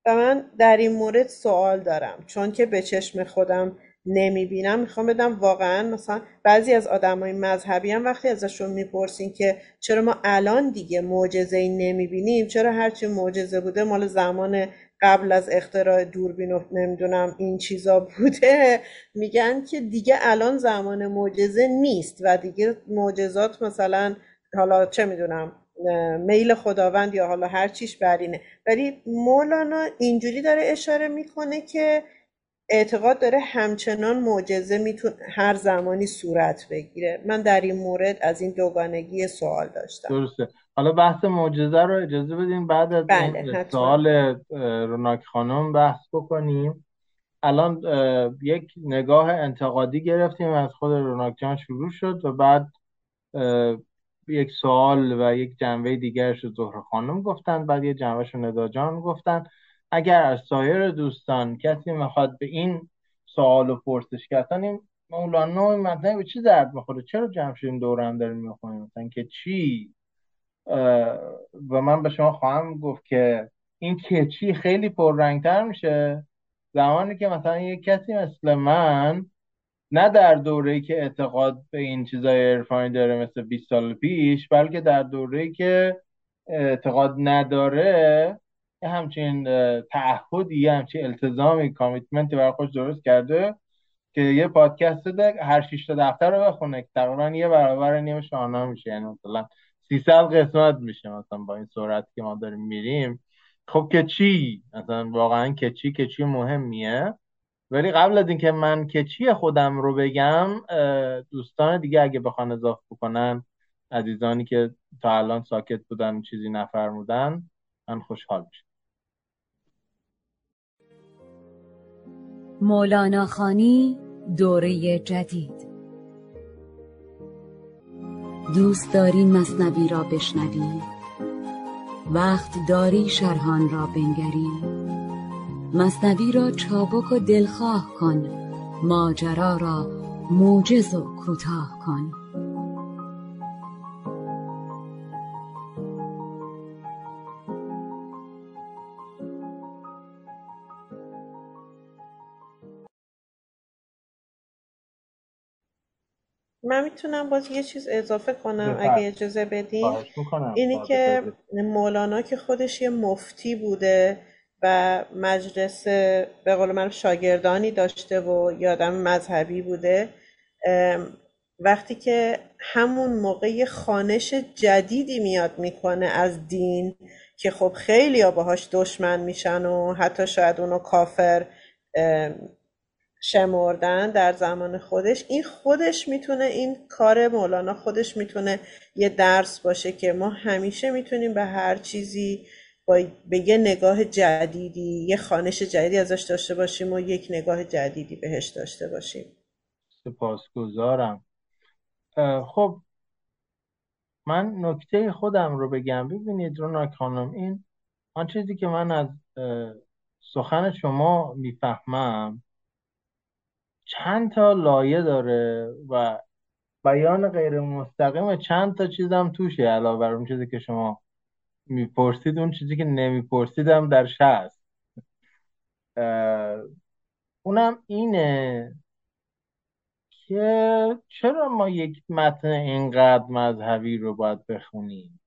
و من در این مورد سوال دارم. چون که به چشم خودم نمی‌بینم. می‌خوام بدم واقعا مثلا بعضی از آدم های مذهبی هم وقتی ازشون می‌پرسین که چرا ما الان دیگه معجزه ای نمی‌بینیم چرا هرچی معجزه بوده مال زمان قبل از اختراع دوربین و نمی‌دونم این چیزا بوده میگن که دیگه الان زمان معجزه نیست و دیگه معجزات مثلا حالا چه می‌دونم میل خداوند یا حالا هر چیش برینه ولی مولانا اینجوری داره اشاره می‌کنه که اعتقاد داره همچنان معجزه می‌تونه هر زمانی صورت بگیره. من در این مورد از این دوگانگی سوال داشتم. درسته. حالا بحث معجزه رو اجازه بدیم بعد از بله، سوال روناک خانم بحث بکنیم. الان یک نگاه انتقادی گرفتیم از خود روناک جان شروع شد و بعد یک سوال و یک جنبه دیگرش رو زهر خانم گفتن بعد یه جنبهش رو ندا جان گفتن. اگر از سایر دوستان کسی می‌خواد به این سوال و پرسش کردن مولانا این مطلب به چی درد می‌خوره؟ چرا جمع شدیم دورم داریم می‌خونیم مثلا که چی؟ و من به شما خواهم گفت که این که چی خیلی پررنگتر میشه. زمانی که مثلا یک کسی مثل من نه در دوره که اعتقاد به این چیزای عرفانی داره مثل 20 سال پیش بلکه در دوره که اعتقاد نداره همچین تعهدی یه همچین التزامی کامیتمنتی برای خودش درست کرده که یه پادکست ده هر شیشتا دفتر رو بخونه تقریبا یه برابر نیم شاهنامه میشه. یعنی مثلا 300 قسمت میشه مثلا با این سرعت که ما داریم میریم. خب که چی مثلا واقعا که چی که چی مهمیه. ولی قبل از اینکه من که چی خودم رو بگم دوستان دیگه اگه بخوان اضافه بکنن عزیزانی که تا الان ساکت بودن چیزی نفرمودن من خوشحال میشم. مولانا خانی دوره جدید. دوست داری مصنوی را بشنوی؟ وقت داری شرحان را بنگری؟ مصنوی را چابک و دلخواه کن ماجرا را موجز و کوتاه کن. من می‌تونم باز یه چیز اضافه کنم اگه اجازه بدین. اینی که مولانا که خودش یه مفتی بوده و مجلس به قول من شاگردانی داشته و یادم مذهبی بوده وقتی که همون موقع خانش جدیدی میاد می‌کنه از دین که خب خیلی ها باهاش دشمن میشن و حتی شاید اونو کافر شمردن در زمان خودش. این خودش می‌تونه این کار مولانا خودش می‌تونه یه درس باشه که ما همیشه می‌تونیم به هر چیزی با به یه نگاه جدیدی یه خانش جدیدی ازش داشته باشیم و یک نگاه جدیدی بهش داشته باشیم. سپاسگزارم. خب من نکته خودم رو بگم. ببینید روناک خانم این آن چیزی که من از سخن شما می‌فهمم چند تا لایه داره و بیان غیر مستقیم چند تا چیزم توشه علاوه بر اون چیزی که شما می‌پرسید اون چیزی که نمیپرسیدم درش هست اونم اینه که چرا ما یک متن اینقدر مذهبی رو باید بخونیم؟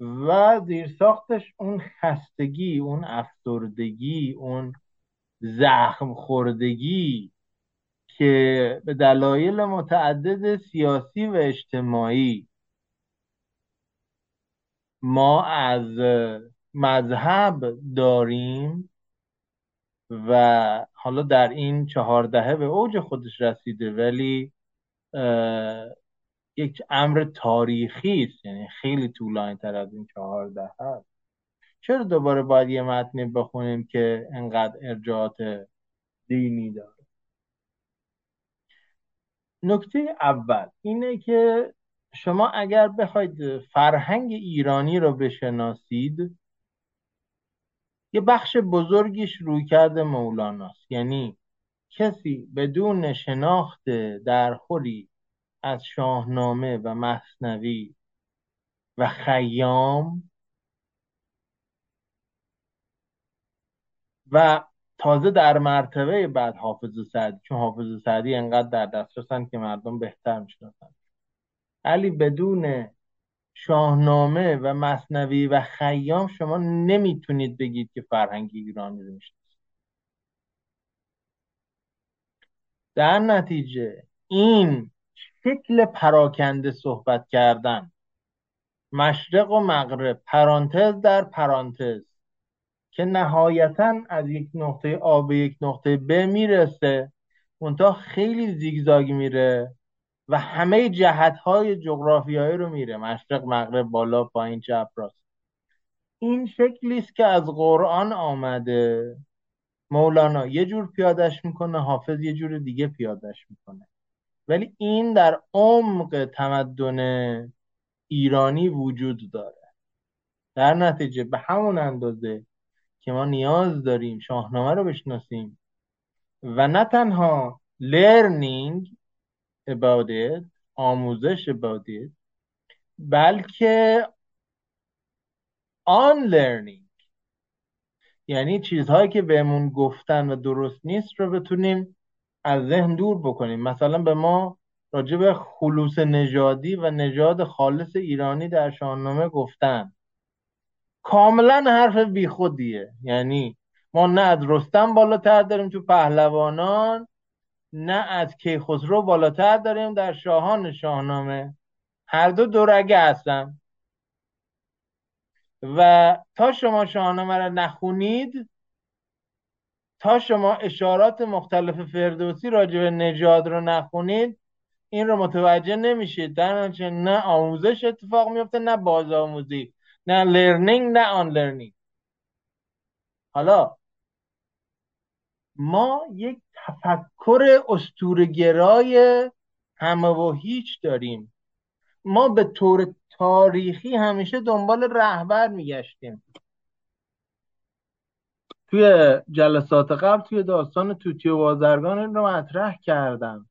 و زیرساختش اون خستگی اون افسردگی اون زخم خوردگی که به دلایل متعدد سیاسی و اجتماعی ما از مذهب داریم و حالا در این چهار دهه به اوج خودش رسیده ولی یک امر تاریخی است. یعنی خیلی طولانی تر از این چهارده هست. چرا دوباره باید یه متنی بخونیم که انقدر ارجاعات دینی داره؟ نکته اول اینه که شما اگر بخواید فرهنگ ایرانی رو بشناسید یه بخش بزرگیش روی کرده مولاناست. یعنی کسی بدون شناخت درخوری از شاهنامه و مصنوی و خیام و تازه در مرتبه بعد حافظ سعدی چون حافظ سعدی انقدر در دسترسن که مردم بهتر می‌شناسن. علی بدون شاهنامه و مصنوی و خیام شما نمی‌تونید بگید که فرهنگ ایرانی رو می‌شناسید. در نتیجه این شکل پراکنده صحبت کردن مشرق و مغرب پرانتز در پرانتز که نهایتا از یک نقطه آ به یک نقطه ب می‌رسه. منتها خیلی زیگزاگ میره و همه جهت های جغرافیایی رو میره. مشرق مغرب بالا پایین چپ راست. این شکلی است که از قرآن آمده. مولانا یه جور پیادش می‌کنه حافظ یه جور دیگه پیادش می‌کنه. ولی این در عمق تمدن ایرانی وجود داره. در نتیجه به همون اندازه که ما نیاز داریم شاهنامه رو بشناسیم. و نه تنها learning about it آموزش about بلکه on learning یعنی چیزهایی که بهمون گفتن و درست نیست رو بتونیم از ذهن دور بکنیم. مثلا به ما راجع به خلوص نژادی و نژاد خالص ایرانی در شاهنامه گفتن. کاملا حرف بیخودیه. یعنی ما نه از رستم بالاتر داریم تو پهلوانان نه از کیخسرو بالاتر داریم در شاهان شاهنامه. هر دو دورگه هستن. و تا شما شاهنامه را نخونید تا شما اشارات مختلف فردوسی راجع به نژاد رو نخونید این رو متوجه نمیشید. در نه آموزش اتفاق میفته نه بازآموزی. نه لرنینگ نه آن لرنینگ حالا ما یک تفکر استورگرای همه و هیچ داریم. ما به طور تاریخی همیشه دنبال رهبر میگشتیم. توی جلسات قبل توی داستان توتی و بازرگان رو مطرح کردم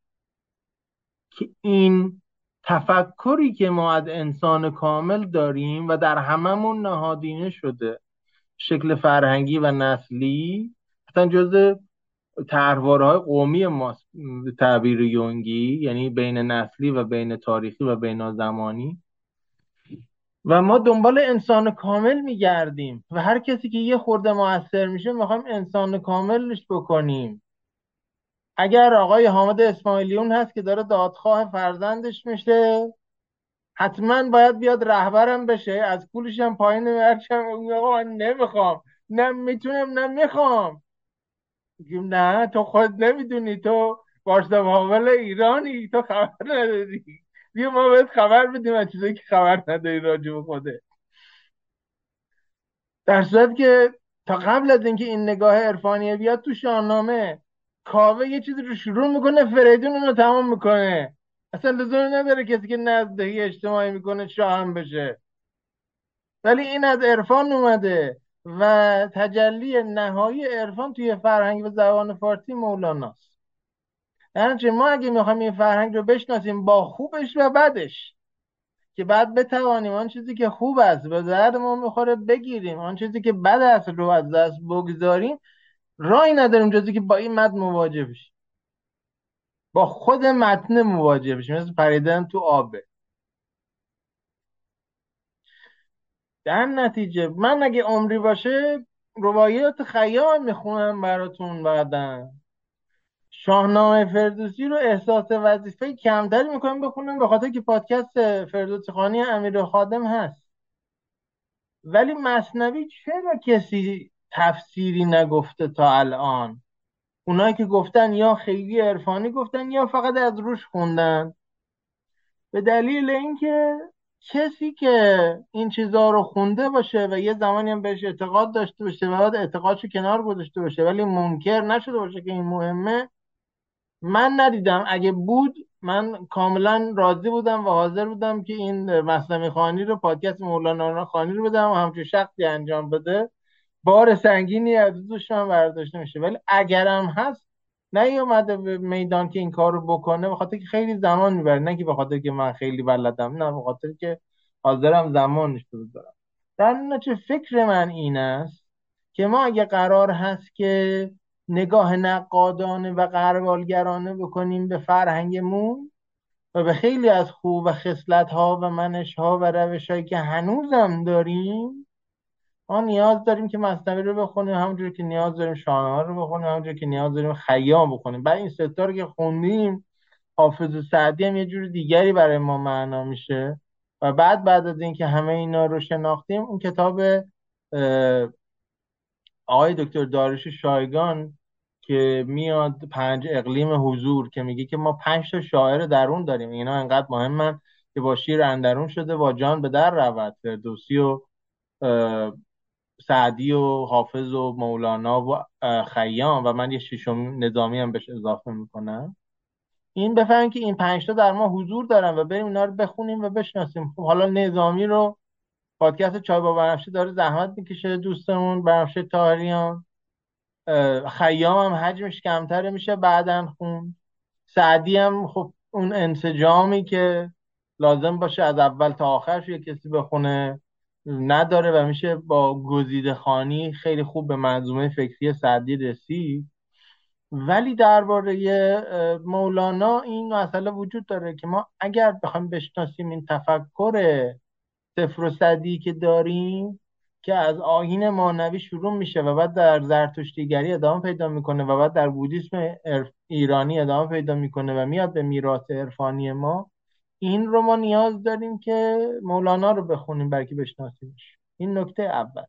که این تفکری که ما از انسان کامل داریم و در هممون نهادینه شده. شکل فرهنگی و نسلی اصلا جز های قومی ما تعبیر یونگی یعنی بین نسلی و بین تاریخی و بین زمانی. و ما دنبال انسان کامل میگردیم. و هر کسی که یه خورده موثر میشه می‌خوایم انسان کاملش بکنیم. اگر آقای حامد اسماعیلیون هست که داره دادخواه فرزندش میشه حتما باید بیاد رهبرم بشه. از پولش هم پایین برچم آقا من نمی‌خوام. نه می‌تونم نه می‌خوام. نه تو خود نمی‌دونی. تو باشتم ایرانی. تو خبر نداری. بیا ما بهت خبر بدیم از چیزایی که خبر نداری راجع به خوده در صورت که تا قبل از اینکه این نگاه عرفانیه بیاد تو شاهنامه کاوه یه چیزی رو شروع می‌کنه فریدون اونو تمام می‌کنه. اصلا لزومی نداره کسی که نزدهی اجتماعی می‌کنه شاه بشه. ولی این از عرفان اومده و تجلی نهایی عرفان توی فرهنگ و زبان فارسی مولاناست. یعنی ما اگه می‌خوایم این فرهنگ رو بشناسیم با خوبش و بدش که بعد بتوانیم آن چیزی که خوب است به درد ما می‌خوره بگیریم آن چیزی که بد است رو از دست بگذاریم رای نداریم جزی که با این متن مواجه بشیم. با خود متن مواجه بشیم. مثل پریدن تو آبه. در نتیجه. من اگه عمری باشه روایات خیام می‌خونم براتون بعدا. شاهنامه فردوسی رو احساس وظیفه کمتری می‌کنم بخونم به خاطر که پادکست فردوسی خانی امیر خادم هست. ولی مصنوی چرا کسی تفسیری نگفته تا الان. اونایی که گفتن یا خیلی عرفانی گفتن یا فقط از روش خوندن. به دلیل اینکه کسی که این چیزها رو خونده باشه و یه زمانی هم بهش اعتقاد داشته باشه و بعد اعتقادشو کنار گذاشته باشه ولی منکر نشده باشه که این مهمه من ندیدم. اگه بود من کاملا راضی بودم و حاضر بودم که این مسلمی خانی رو پادکست مولانا خانی رو بدم و همچون شخصی انجام بده. بار سنگینی از دوشم برداشته میشه. ولی اگرم هست نیومده به میدان که این کار رو بکنه به خاطر که خیلی زمان می‌بره. نه که به خاطر که من خیلی بلدم نه به خاطر که حاضرم زمانش رو بذارم در نتیجه فکر من این است که ما اگه قرار هست که نگاه نقادانه و قربالگرانه بکنیم به فرهنگمون و به خیلی از خوب و خصلت ها و منش ها و روش هایی که هنوزم داریم ما نیاز داریم که مصنوی رو بخونیم همونجور که نیاز داریم ها رو بخونیم همونجور که نیاز داریم خیام بخونیم. بعد این ستا رو که خوندیم حافظ سعدی هم یه جور دیگری برای ما معنا میشه. و بعد بعد از اینکه همه اینا رو شناختیم اون کتاب آقای دکتر دارش شایگان که میاد پنج اقلیم حضور که میگه که ما پنج تا شاعر درون داریم. اینا انقدر مهمن که با شیر اندرون شده با جان به در رود فردوسی و سعدی و حافظ و مولانا و خیام و من یه ششم نظامی هم بهش اضافه می‌کنم. این بفهمیم که این پنج تا در ما حضور دارن و بریم اینا رو بخونیم و بشناسیم. خب حالا نظامی رو پادکست چای با بنفشه داره زحمت می‌کشه دوستمون بنفشه تاریان خیام هم حجمش کمتره میشه بعدا خون. سعدی هم خب اون انسجامی که لازم باشه از اول تا آخرش یه کسی بخونه. نداره و میشه با گزیده خانی خیلی خوب به منظومه فکری سعدی رسید. ولی درباره مولانا این مسئله وجود داره که ما اگر بخوایم بشناسیم این تفکر صفر و صدی که داریم که از آین مانوی شروع میشه و بعد در زرتشتیگری ادامه پیدا می‌کنه و بعد در بودیسم ایرانی ادامه پیدا می‌کنه و میاد به میراث عرفانی ما این رو ما نیاز داریم که مولانا رو بخونیم برای بشناسیمش. این نکته اول.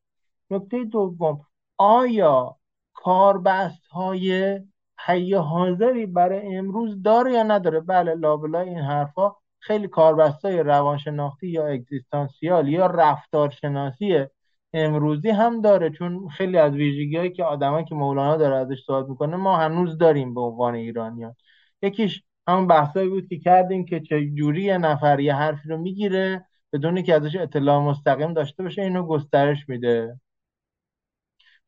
نکته دوم. آیا کاربست های حی حاضری برای امروز داره یا نداره؟ بله لابلا این حرفا خیلی کاربست های روانشناختی یا اگزیستانسیال یا رفتارشناسی امروزی هم داره چون خیلی از ویژگی هایی که آدمایی که مولانا داره ازش صحبت می‌کنه ما هنوز داریم به عنوان ایرانیان. یکیش همون بحثایی بود که کردیم که چه جوری یه نفر یه حرفی رو می‌گیره بدون که ازش اطلاع مستقیم داشته باشه اینو گسترش میده.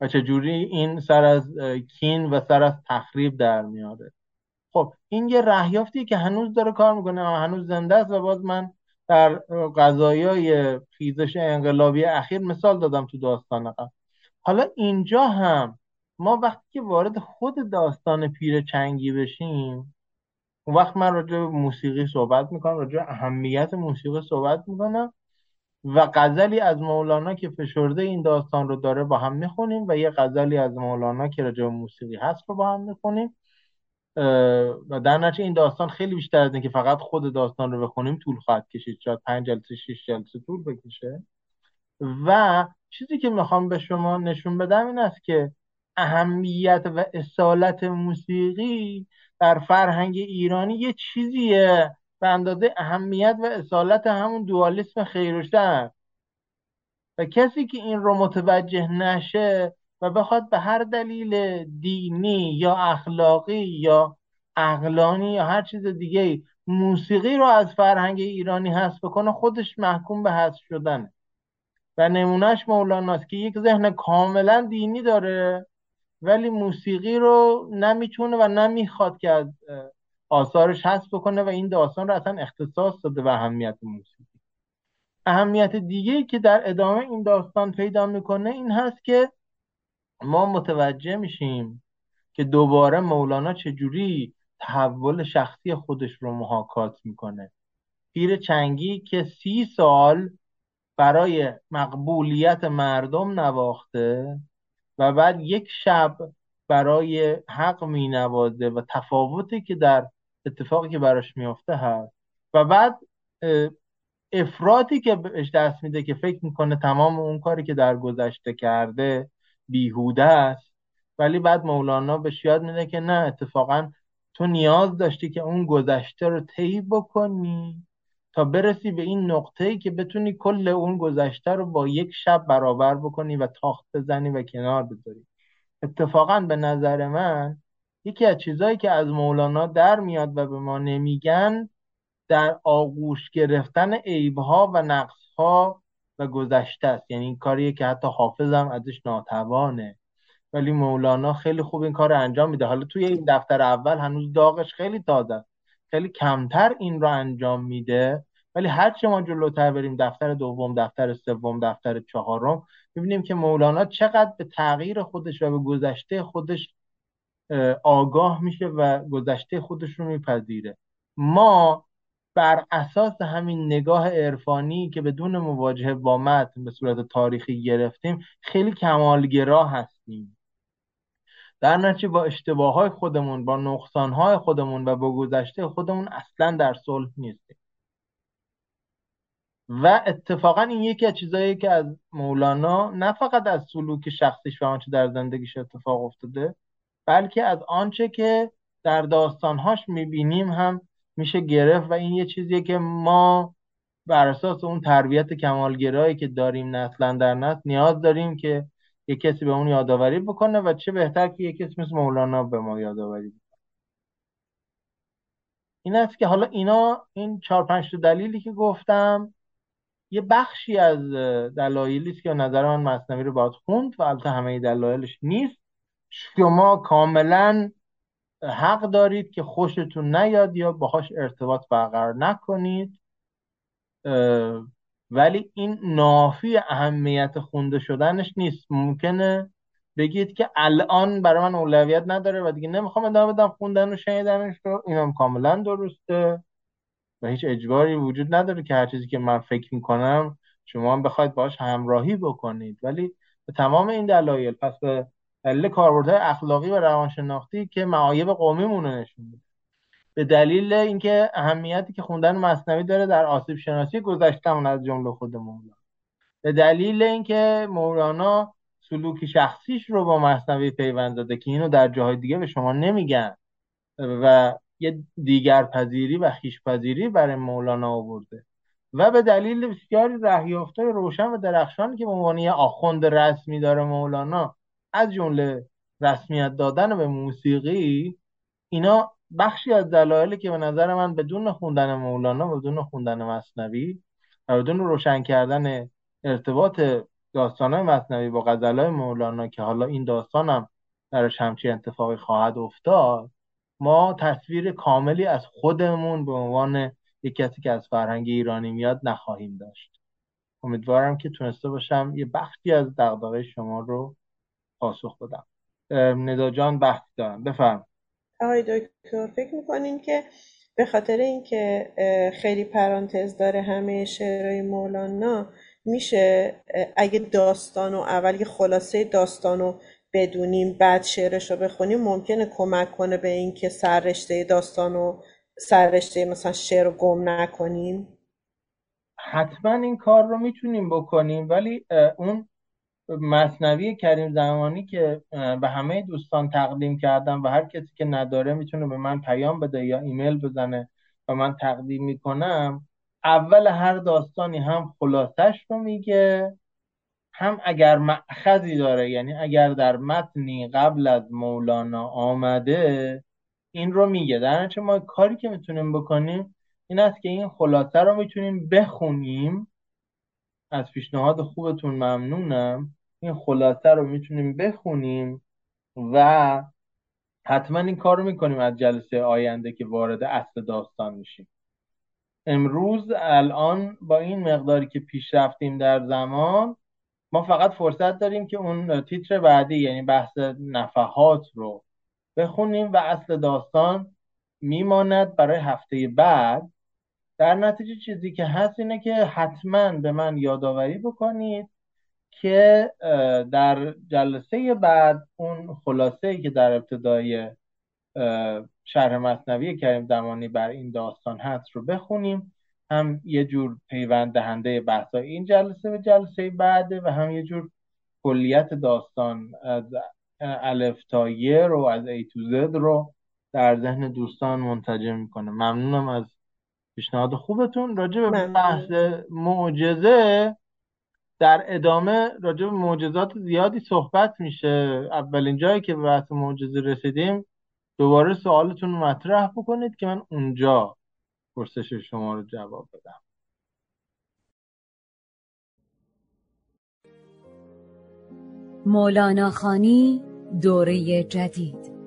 و چه جوری این سر از کین و سر از تخریب در میاره. خب این یه رهیافتیه که هنوز داره کار می‌کنه هنوز زنده است و باز من در قضایای خیزش انقلابی اخیر مثال دادم تو داستان قبل. حالا اینجا هم ما وقتی که وارد خود داستان پیر چنگی بشیم اون وقت من راجع به موسیقی صحبت می‌کنم راجع به اهمیت موسیقی صحبت می‌کنم و غزلی از مولانا که فشرده این داستان رو داره با هم می‌خونیم و یه غزلی از مولانا که راجع به موسیقی هست رو با هم می‌خونیم. و در نتیجه این داستان خیلی بیشتر از اینکه فقط خود داستان رو بخونیم طول خواهد کشید. شاید پنج جلسه شش جلسه طول بکشه. و چیزی که می‌خوام به شما نشون بدم این است که اهمیت و اصالت موسیقی در فرهنگ ایرانی یه چیزیه به اندازه اهمیت و اصالت همون دوالیسم خیر و شر و کسی که این رو متوجه نشه و بخواد به هر دلیل دینی یا اخلاقی یا عقلانی یا هر چیز دیگه موسیقی رو از فرهنگ ایرانی حذف بکنه خودش محکوم به حذف شدنه. و نمونهش مولاناست که یک ذهن کاملا دینی داره. ولی موسیقی رو نمی‌تونه و نمی‌خواد که از آثارش حذف بکنه و این داستان رو اصلا اختصاص داده به اهمیت موسیقی. اهمیت دیگه که در ادامه این داستان پیدا می‌کنه این هست که ما متوجه میشیم که دوباره مولانا چجوری تحول شخصی خودش رو محاکات می‌کنه. پیر چنگی که سی سال برای مقبولیت مردم نواخته و بعد یک شب برای حق می نوازه و تفاوتی که در اتفاقی که براش میافته هست. و بعد افراطی که بهش دست میده که فکر می‌کنه تمام اون کاری که در گذشته کرده بیهوده است. ولی بعد مولانا بهش یاد میده که نه اتفاقا تو نیاز داشتی که اون گذشته رو طی بکنی. تا برسی به این نقطه ای که بتونی کل اون گذشته رو با یک شب برابر بکنی و تاخت بزنی و کنار بذاری. اتفاقا به نظر من یکی از چیزهایی که از مولانا در میاد و به ما نمیگن در آغوش گرفتن عیبها و نقصها و گذشته است. یعنی این کاریه که حتی حافظم ازش ناتوانه. ولی مولانا خیلی خوب این کار انجام میده. حالا توی این دفتر اول هنوز داغش خیلی تازه خیلی کمتر این رو انجام میده. ولی هر چه ما جلوتر بریم دفتر دوم دفتر سوم دفتر چهارم می‌بینیم که مولانا چقدر به تغییر خودش و به گذشته خودش آگاه میشه و گذشته خودش رو میپذیره. ما بر اساس همین نگاه عرفانی که بدون مواجهه با متن به صورت تاریخی گرفتیم خیلی کمالگرا هستیم. در نتیجه با اشتباه های خودمون با نقصان های خودمون و با گذشته خودمون اصلا در صلح نیستیم. و اتفاقا این یکی از چیزهایی که از مولانا نه فقط از سلوک شخصیش و آنچه در زندگیش اتفاق افتاده بلکه از آنچه که در داستانهاش می‌بینیم هم میشه گرفت و این یه چیزیه که ما بر اساس اون تربیت کمالگرایی که داریم نسلا در نسل نیاز داریم که یه کسی به اون یادآوری بکنه و چه بهتر که یه کسی مثل مولانا به ما یادآوری بکنه. این است که حالا اینا این چهار پنج دلیلی که گفتم یه بخشی از دلایلی است که نظر من مصنوی رو باید خوند و البته همه دلایلش نیست. شما کاملا حق دارید که خوشتون نیاد یا باهاش ارتباط برقرار نکنید. ولی این نافی اهمیت خونده شدنش نیست. ممکنه بگید که الان برای من اولویت نداره و دیگه نمی‌خوام ادامه بدم خوندن و شنیدنش رو. اینم کاملا درسته. و هیچ اجباری وجود نداره که هر چیزی که من فکر می‌کنم شما هم بخواید باش همراهی بکنید. ولی به تمام این دلایل پس به دلیل کاربردهای اخلاقی و روانشناختی که معایب قومیمون رو نشون میده. به دلیل اینکه اهمیتی که خوندن مصنوی داره در آسیب شناسی گذشتمون از جمله خود مولانا. به دلیل اینکه مولانا سلوکی شخصیش رو با مصنوی پیوند داده که اینو در جاهای دیگه به شما نمیگن و یه دیگر پذیری و خیش پذیری برای مولانا آورده. و به دلیل بسیاری رهیافته روشن و درخشانی که به عنوان آخوند رسمی داره مولانا از جمله رسمیت دادن به موسیقی اینا بخشی از دلایلی که به نظر من بدون خوندن مولانا بدون خوندن مصنوی و بدون روشن کردن ارتباط داستانهای مصنوی با غزلهای مولانا که حالا این داستان هم درش همچی اتفاقی خواهد افتاد ما تصویر کاملی از خودمون به عنوان یک کسی که از فرهنگ ایرانی میاد نخواهیم داشت. امیدوارم که تونسته باشم یه بخشی از دغدغه شما رو پاسخ بدم. ندا جان بحث دارم. بفرم آقای دکتر فکر می‌کنین که به خاطر اینکه خیلی پرانتز داره همه شعرهای مولانا میشه اگه داستان و اول یه خلاصه داستان رو بدونیم بعد شعرش رو بخونیم ممکنه کمک کنه به اینکه سررشته داستان و سررشته مثلا شعر رو گم نکنیم؟ حتما این کار رو می‌تونیم بکنیم ولی اون مصنوی کریم زمانی که به همه دوستان تقدیم کردم و هر کسی که نداره می‌تونه به من پیام بده یا ایمیل بزنه و من تقدیم می‌کنم اول هر داستانی هم خلاصش رو میگه هم اگر مأخذی داره یعنی اگر در متنی قبل از مولانا آمده این رو میگه. در ما کاری که می‌تونیم بکنیم این است که این خلاصه رو می‌تونیم بخونیم. از پیشنهاد خوبتون ممنونم. این خلاصه رو می‌تونیم بخونیم و حتما این کار رو می‌کنیم از جلسه آینده که وارد اصل داستان میشیم. امروز الان با این مقداری که پیش رفتیم در زمان ما فقط فرصت داریم که اون تیتر بعدی یعنی بحث نفحات رو بخونیم و اصل داستان میماند برای هفته بعد. در نتیجه چیزی که هست اینه که حتما به من یادآوری بکنید که در جلسه بعد اون خلاصه که در ابتدای شرح مصنوی کریم زمانی بر این داستان هست رو بخونیم. هم یه جور پیوند دهنده بحثای این جلسه به جلسه بعده و هم یه جور کلیت داستان از الف تا یه رو از ای تو زد رو در ذهن دوستان منتجم می‌کنه. ممنونم از پیشنهاد خوبتون. راجع به بحث معجزه در ادامه راجع به معجزات زیادی صحبت میشه. اولین جایی که به بحث معجزه رسیدیم دوباره سوالتون رو مطرح بکنید که من اونجا پرسش شما رو جواب بدم. مولانا خانی دوره جدید.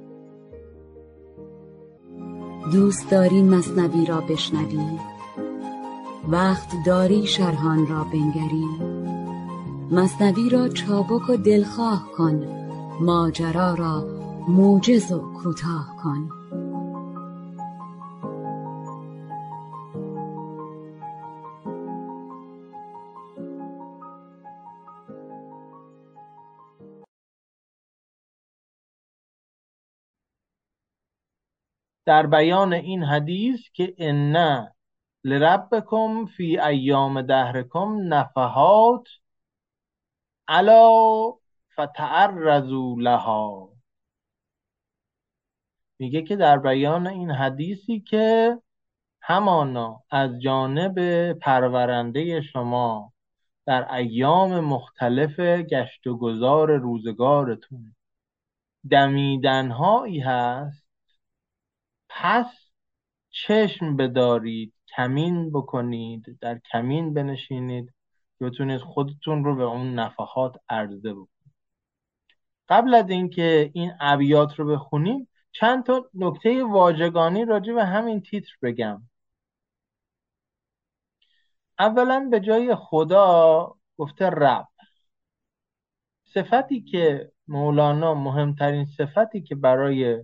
دوست داری مصنوی را بشنوی؟ وقت داری شرحان را بنگری؟ مصنوی را چابک و دلخواه کن. ماجرا را موجز و کوتاه کن. در بیان این حدیث که ان لربکم فی ایام دهرکم نفحات الا فتعرضوا لها. میگه که در بیان این حدیثی که همانا از جانب پرورنده شما در ایام مختلف گشت و گذار روزگارتون دمیدنهایی هست پس چشم بدارید کمین بکنید در کمین بنشینید. بتونید خودتون رو به اون نفحات عرضه بکنید. قبل از اینکه این ابیات رو بخونیم چند تا نکته واژگانی راجع به همین تیتر بگم. اولا به جای خدا گفته رب. صفتی که مولانا مهمترین صفتی که برای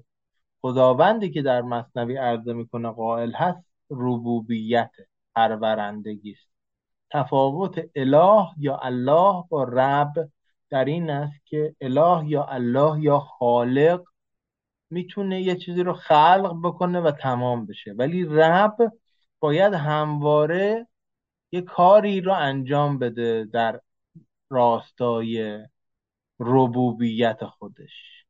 خداوندی که در مصنوی عرضه می‌کنه قائل هست ربوبیت پرورندگی است. تفاوت اله یا الله با رب در این است که اله یا الله یا خالق می‌تونه یه چیزی رو خلق بکنه و تمام بشه. ولی رب باید همواره یه کاری رو انجام بده در راستای ربوبیت خودش.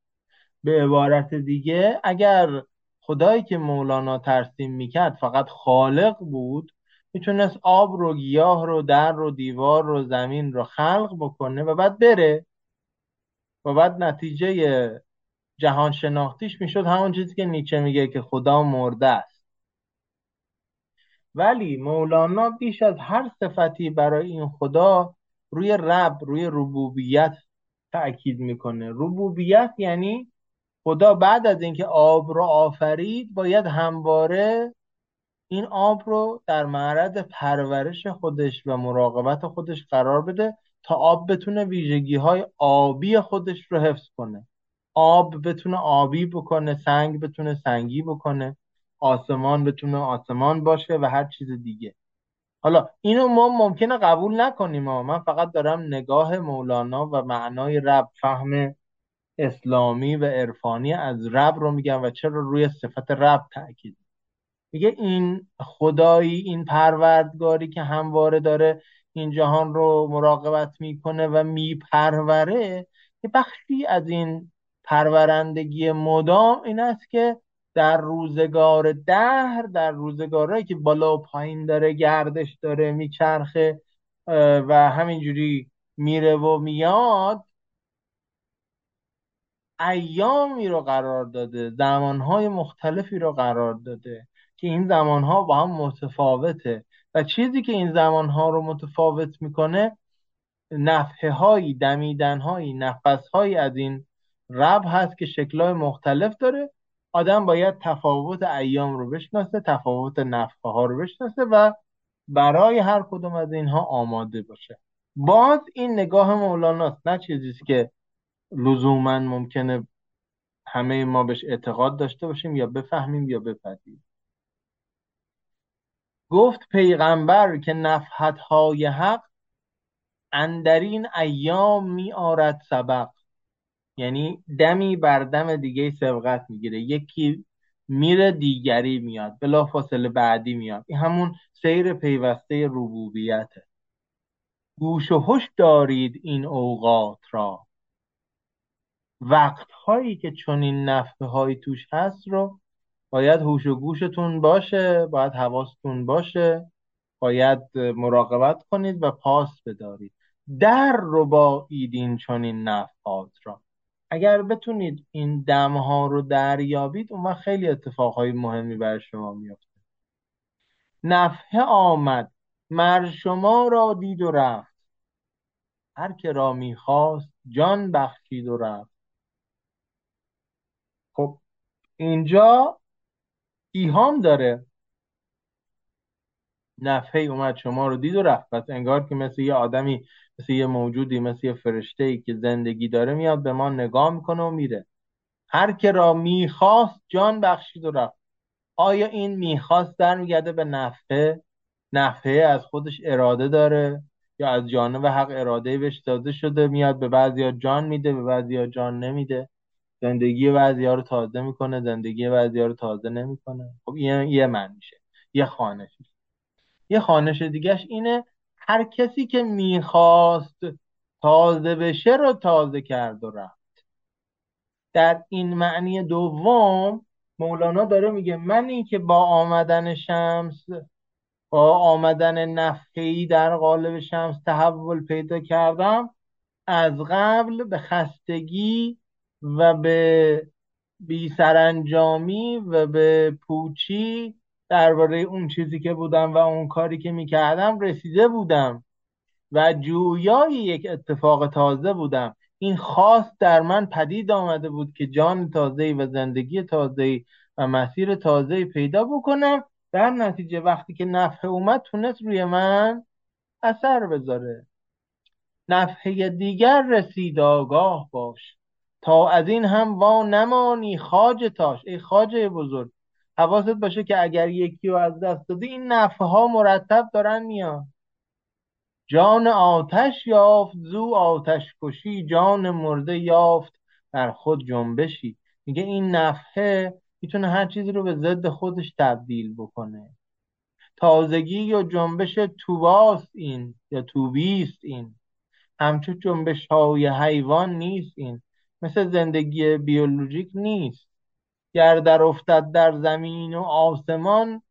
به عبارت دیگه اگر خدایی که مولانا ترسیم می‌کرد فقط خالق بود می‌تونست آب رو گیاه رو در رو دیوار رو زمین رو خلق بکنه و بعد بره. و بعد نتیجه جهان شناختیش می‌شد همون چیزی که نیچه میگه که خدا مرده است. ولی مولانا بیش از هر صفتی برای این خدا روی رب روی ربوبیت تأکید می‌کنه. ربوبیت یعنی خدا بعد از اینکه آب رو آفرید باید همواره این آب رو در معرض پرورش خودش و مراقبت خودش قرار بده تا آب بتونه ویژگی های آبی خودش رو حفظ کنه. آب بتونه آبی بکنه سنگ بتونه سنگی بکنه آسمان بتونه آسمان باشه و هر چیز دیگه. حالا اینو ما ممکنه قبول نکنیم من فقط دارم نگاه مولانا و معنای رب فهم اسلامی و عرفانی از رب رو میگم و چرا روی صفت رب تاکید میگه این خدایی این پروردگاری که همواره داره این جهان رو مراقبت می‌کنه و میپروره یه بخشی از این پرورندگی مدام این است که در روزگار دهر در روزگارهایی که بالا و پایین داره گردش داره میچرخه و همینجوری میره و میاد ایامی رو قرار داده زمانهای مختلفی رو قرار داده. که این زمانها با هم متفاوته. و چیزی که این زمانها رو متفاوت می‌کنه نفحه هایی دمیدن هایی نفس هایی از این رب هست که شکلهای مختلف داره. آدم باید تفاوت ایام رو بشناسه تفاوت نفحه ها رو بشناسه و برای هر کدوم از اینها آماده باشه. باز این نگاه مولاناست. نه چیزی که لزوما ممکنه همه ما بهش اعتقاد داشته باشیم یا بفهمیم یا بپذیریم. گفت پیغمبر که نفحت های حق اندرین ایام می آرد سبق. یعنی دمی بر دم دیگه سبقت می‌گیره. یکی میره دیگری میاد. بلا فاصله بعدی میاد. این همون سیر پیوسته ربوبیته گوش و هش دارید این اوقات را. وقت هایی که چنین نفه هایی توش هست رو باید هوش و گوشتون باشه باید حواستون باشه. باید مراقبت کنید و پاس بدارید. در رو با ایدین چنین نفحات را. اگر بتونید این دمها رو دریابید اون وقت خیلی اتفاقهای مهمی برای شما میفته نفحه آمد. مر شما را دید و رفت. هر که را می‌خواست جان بخشید و رفت. خب اینجا ایهام داره. نفحه اومد شما رو دید و رفت. پس انگار که مثل یه آدمی مثل یه موجودی مثل یه فرشته ای که زندگی داره میاد به ما نگاه می‌کنه و میره. هر که را می‌خواست جان بخشید و رفت. آیا این می‌خواست در میگرده به نفحه نفحه از خودش اراده داره یا از جانب حق اراده بهش داده شده میاد؟ به بعضیا جان میده به بعضیا جان نمیده. زندگی بعضیا رو تازه می‌کنه زندگی بعضیا رو تازه نمی‌کنه. خب یه یه من میشه یه خانش یه خانش دیگهش اینه هر کسی که می‌خواست تازه بشه رو تازه کرد و رفت. در این معنی دوم مولانا داره میگه منی که با آمدن شمس با آمدن نفخی در قالب شمس تحول پیدا کردم از قبل به خستگی و به بی سرانجامی و به پوچی درباره اون چیزی که بودم و اون کاری که می‌کردم رسیده بودم. و جویای یک اتفاق تازه بودم. این خاص در من پدید آمده بود که جان تازه و زندگی تازه و مسیر تازه پیدا بکنم. در نتیجه وقتی که نفحه اومد تونست روی من اثر بذاره. نفحه دیگر رسید آگاه باش. تا از این هم وا نمانی خاج تاش. ای خاجه بزرگ حواست باشه که اگر یکی رو از دست دادی این نفحه ها مرتب دارن میان. جان آتش یافت زو آتش کشی جان مرده یافت در خود جنبشی. میگه این نفحه می‌تونه هر چیزی رو به ضد خودش تبدیل بکنه. تازگی یا جنبش توباست این یا توبیست این. همچون جنبش های حیوان نیست این. مثل زندگی بیولوژیک نیست. گر در افتد در زمین و آسمان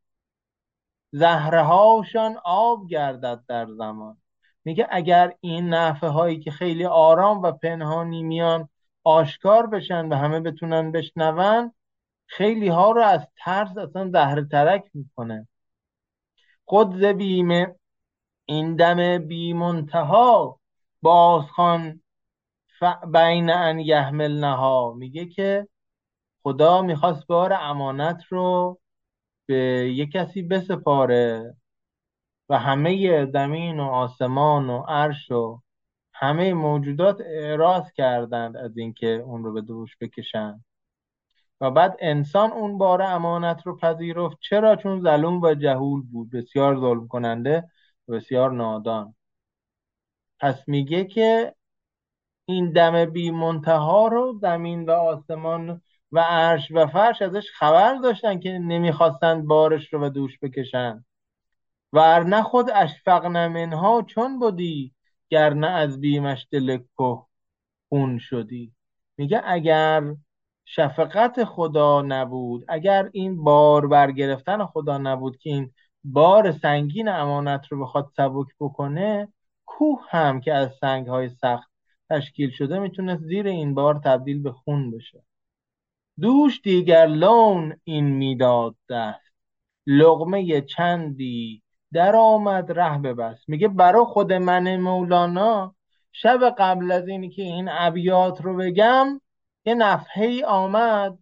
زهرهاشان آب گردد در زمان. میگه اگر این نفه هایی که خیلی آرام و پنهانی میان آشکار بشن و همه بتونن بشنون خیلی ها رو از ترس اصلا زهر ترک می‌کنه. خود ز این دم بی منتها بازخان بین ان یحمل نها میگه که خدا می‌خواست بار امانت رو به یک کسی بسپاره و همه زمین و آسمان و عرش و همه موجودات اعراض کردند از اینکه اون رو به دوش بکشند و بعد انسان اون بار امانت رو پذیرفت. چرا؟ چون ظلوم و جهول بود. بسیار ظلم کننده و بسیار نادان. پس میگه که این دم بی منتها رو زمین و آسمان و عرش و فرش ازش خبر داشتن که نمی‌خواستند بارش رو به دوش بکشن. ورنه خود اشفقن منها چون بودی گرنه از بیمش دل خون شدی. میگه اگر شفقت خدا نبود اگر این بار برگرفتن خدا نبود که این بار سنگین امانت رو بخواد سبک بکنه کوه هم که از سنگ های سخت تشکیل شده می‌تونه زیر این بار تبدیل به خون بشه. دوش دیگر لون این می‌داد دست. لغمه چندی در آمد ره ببست میگه برا خود من مولانا شب قبل از اینی که این ابیات رو بگم یه نفحه آمد.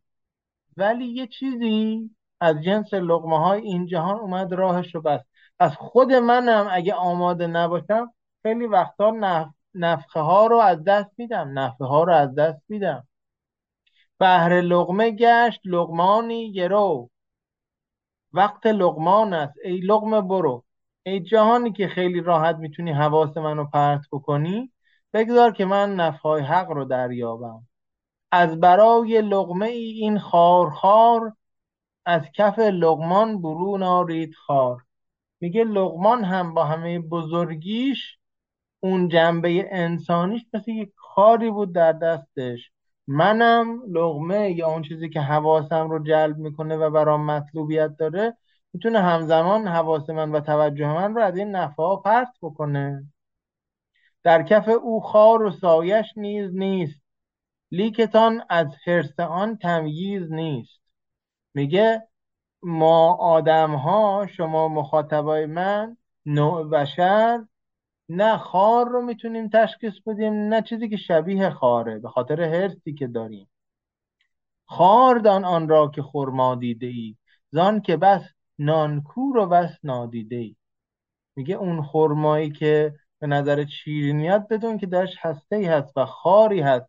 ولی یه چیزی از جنس لغمه های این جهان اومد راهش رو بست. از خود منم اگه آماده نباشم خیلی وقتا نف... نفخه ها رو از دست میدم نفحه ها رو از دست میدم. بهر لغمه گشت لغمانی گرو. وقت لغمان است ای لغمه برو. ای جهانی که خیلی راحت می‌تونی حواس منو پرت بکنی بگذار که من نفهای حق رو دریابم. از برای لغمه ای این خارخار از کف لغمان برون آرید خار. میگه لغمان هم با همه بزرگیش اون جنبه انسانیش مثل یک خاری بود در دستش. منم لغمه یا اون چیزی که حواسم رو جلب می‌کنه و برام مطلوبیت داره می‌تونه همزمان حواس من و توجه من رو از این نفع پرت بکنه. در کف او خار و سایش نیز نیست. لیکتان از حرس آن تمییز نیست. میگه ما آدم ها شما مخاطبای من نوع بشر نه خار رو می‌تونیم تشخیص بدیم نه چیزی که شبیه خاره به خاطر حرسی که داریم. خار دان آن را که خرما دیده ای زان که بس نانکور و بس نادیده ای میگه اون خرمایی که به نظر شیرین میاد بدون که درش هسته ای هست و خاری هست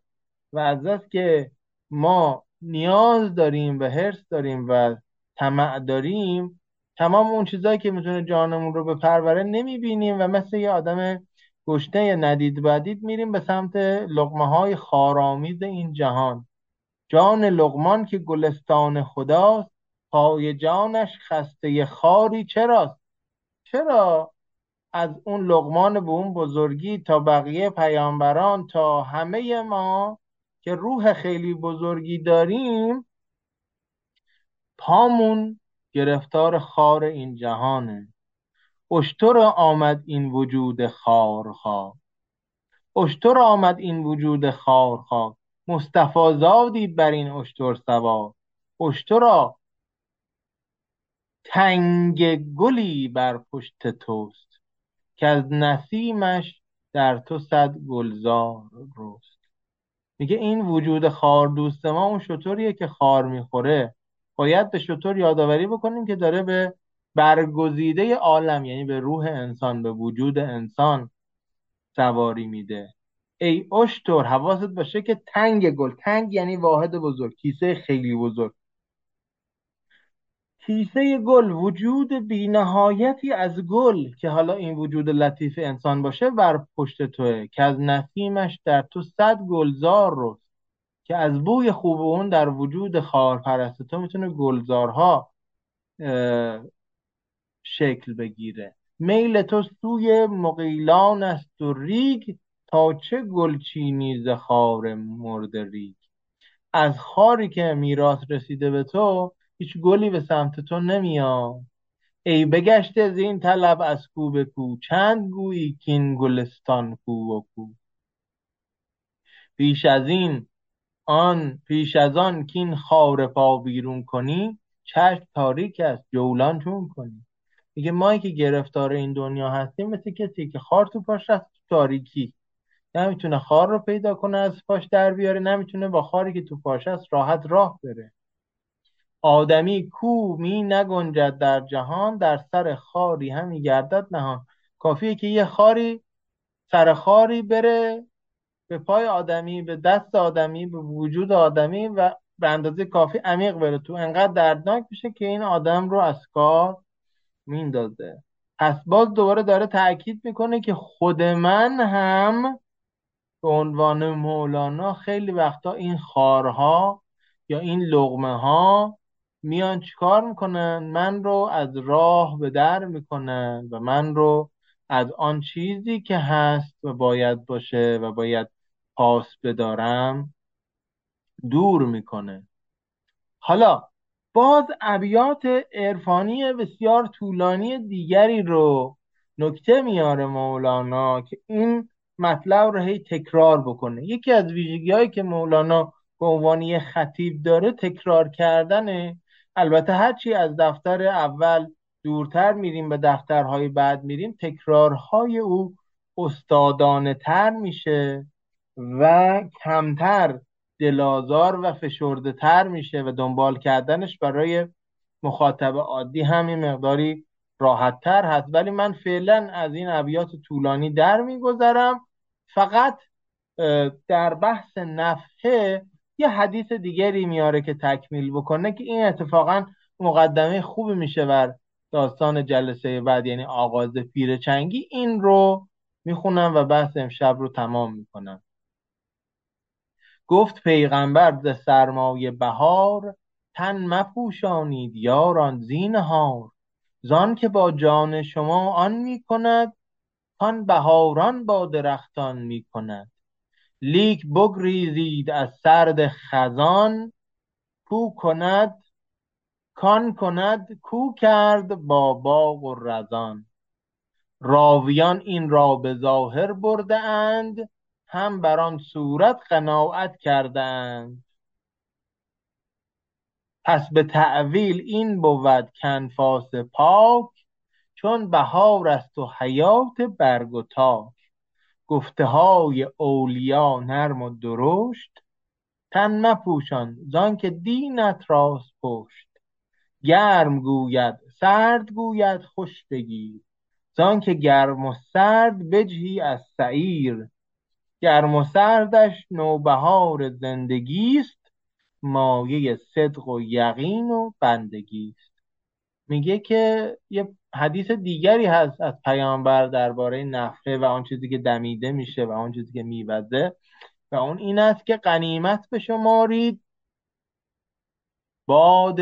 و از است که ما نیاز داریم و حرس داریم و طمع داریم تمام اون چیزهایی که می‌تونه جانمون رو بپروره نمی‌بینیم و مثل یه آدم گشته ندید بدید میریم به سمت لقمه های این جهان. جان لقمان که گلستان خداست پای جانش خسته خاری چراست؟ چرا از اون لقمان به اون بزرگی تا بقیه پیامبران تا همه ما که روح خیلی بزرگی داریم پامون گرفتار خار این جهانه اشتر آمد این وجود خارخواه اشتر آمد این وجود خارخواه مصطفی زادی بر این اشتر سوار اشترا تنگ گلی بر پشت توست. که از نسیمش در تو صد گلزار رست. میگه این وجود خار دوست ما اون شطوریه که خار می‌خوره. باید به شطور یادآوری بکنیم که داره به برگزیده عالم یعنی به روح انسان به وجود انسان سواری میده. ای اشتر حواست باشه که تنگ گل. تنگ یعنی واحد بزرگ. کیسه خیلی بزرگ. کیسه گل وجود بینهایتی از گل که حالا این وجود لطیف انسان باشه بر پشت توه که از نسیمش در تو صد گلزار رو که از بوی خوب اون در وجود خار پرست تو می‌تونه گلزارها شکل بگیره. میل تو سوی مقیلان است و ریگ تا چه گلچینی ز خار مرد ریگ؟ از خاری که میراث رسیده به تو هیچ گلی به سمت تو نمیاد. ای بگشته از این طلب از کو به کو چند گویی کین گلستان کو و کو؟ پیش از این آن پیش از آن کین خار پا بیرون کنی چشم تاریک است جولان چون کنی. میگه ما که گرفتار این دنیا هستیم مثل کسی که خار تو پاش هست تاریکی. نمی‌تونه خار رو پیدا کنه از پاش در بیاره نمی‌تونه با خاری که تو پاش هست راحت راه بره. آدمی کو می نگنجد در جهان در سر خاری همی گردد نهان. کافیه که یه خاری سر خاری بره به پای آدمی به دست آدمی به وجود آدمی و به اندازه کافی عمیق بره تو. انقدر دردناک میشه که این آدم رو از کار میندازه. پس باز دوباره داره تاکید می‌کنه که خود من هم به عنوان مولانا خیلی وقتا این خارها یا این لغمه ها میان چیکار می‌کنن؟ من رو از راه به در می‌کنن و من رو از آن چیزی که هست و باید باشه و باید پاس بدارم دور می‌کنه. حالا باز ابیات عرفانی بسیار طولانی دیگری رو نکته میاره مولانا که این مطلب رو هی تکرار بکنه. یکی از ویژگی هایی که مولانا به عنوان خطیب داره تکرار کردنه. البته هرچی از دفتر اول دورتر میریم به دفترهای بعد میریم تکرارهای او استادانه تر میشه. و کمتر دلازار و فشرده تر میشه و دنبال کردنش برای مخاطب عادی همین مقداری راحت تر هست. ولی من فعلا از این ابیات طولانی در میگذرم. فقط در بحث نفحه یه حدیث دیگری میاره که تکمیل بکنه که این اتفاقا مقدمه خوبی میشه بر داستان جلسه بعد یعنی آغاز پیر چنگی. این رو می‌خونم و بحث امشب رو تمام می‌کنم. گفت پیغمبر ز سرمایه بهار تن مپوشانید یاران زینهار زان که با جان شما آن می‌کند کان بهاران با درختان می‌کند. لیک بگریزید از سرد خزان کو کند کان کند کو کرد با باغ و رزان. راویان این را به ظاهر برده اند هم بر آن صورت قناعت کردند. پس به تعویل این بود کنفاس پاک چون بهار است و حیات برگ و تاک. گفته های اولیا نرم و درشت. تن مپوشان زانکه دینت راست پشت. گرم گوید سرد گوید خوش بگیر. زانکه گرم و سرد بجهی از سعیر. گرم و سردش نوبهار زندگی است مایه صدق و یقین و بندگی است میگه که یه حدیث دیگری هست از پیامبر درباره نفخه و آن چیزی که دمیده میشه و آن چیزی که میوزه و اون این است که قنیمت به شمارید باد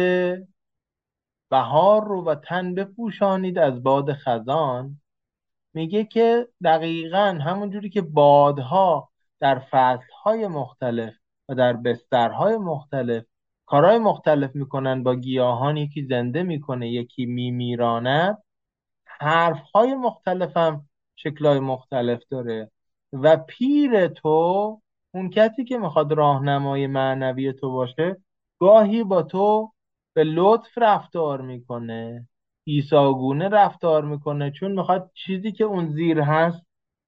بهار رو و تن بپوشانید از باد خزان. میگه که دقیقا همونجوری که بادها در فصلهای مختلف و در بسترهای مختلف کارهای مختلف می‌کنن با گیاهان یکی زنده می‌کنه یکی میمیراند حرفهای مختلف هم شکلهای مختلف داره. و پیر تو اون کسی که می‌خواد راهنمای معنوی تو باشه گاهی با تو به لطف رفتار می‌کنه. ایساگونه رفتار می‌کنه چون می‌خواد چیزی که اون زیر هست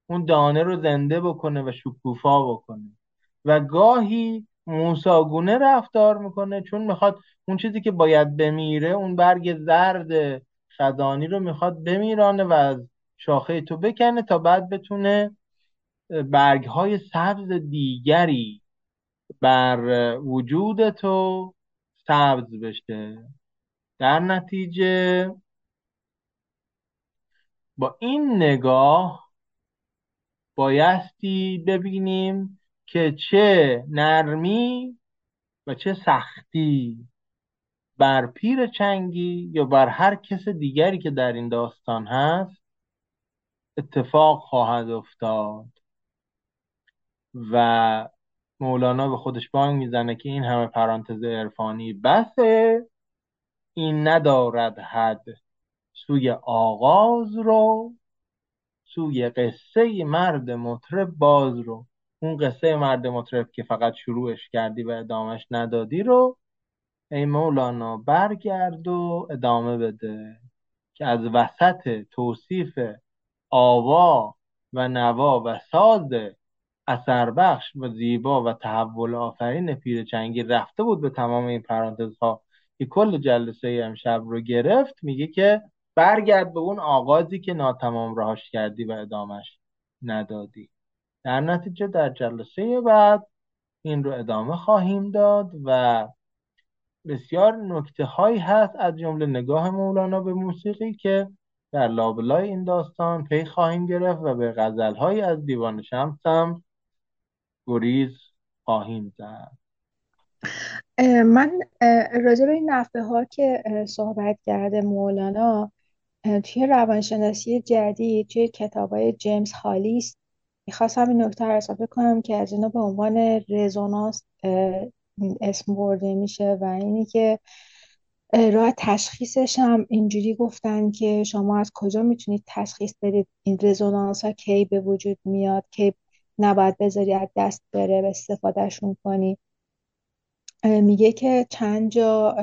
اون دانه رو زنده بکنه و شکوفا بکنه. و گاهی موساگونه رفتار می‌کنه چون می‌خواد اون چیزی که باید بمیره اون برگ زرد خزانی رو می‌خواد بمیرانه و از شاخه تو بکنه تا بعد بتونه برگ های سبز دیگری بر وجود تو سبز بشه. در نتیجه با این نگاه بایستی ببینیم که چه نرمی و چه سختی بر پیر چنگی یا بر هر کس دیگری که در این داستان هست اتفاق خواهد افتاد. و مولانا به خودش بانگ می‌زنه که این همه پرانتز عرفانی بسه این ندارد حد. سوی آغاز رو سوی قصه مرد مطرب باز رو. اون قصه مرد مطرب که فقط شروعش کردی و ادامهش ندادی رو ای مولانا برگرد و ادامه بده که از وسط توصیف آوا و نوا و ساز اثر بخش و زیبا و تحول آفرین پیر چنگی رفته بود به تمام این پرانتزها که کل جلسه امشب رو گرفت. میگه که برگرد به اون آغازی که ناتمام راهش کردی و ادامش ندادی. در نتیجه در جلسه بعد این رو ادامه خواهیم داد و بسیار نکته هایی هست از جمله نگاه مولانا به موسیقی که در لابلای این داستان پی خواهیم گرفت و به غزل های از دیوان شمس هم گریز خواهیم زد. من راجع به این نفه ها که صحبت کرده مولانا توی روانشناسی جدید توی کتاب های جیمز هالیس می‌خواستم این نکته رو اضافه کنم که از اینا به عنوان رزونانس اسم برده میشه و اینی که راه تشخیصش هم اینجوری گفتن که شما از کجا می‌تونید تشخیص بدید؟ این رزونانس ها کی به وجود میاد؟ کی نباید بذاری از دست بره به استفادهشون کنی؟ میگه که چند جا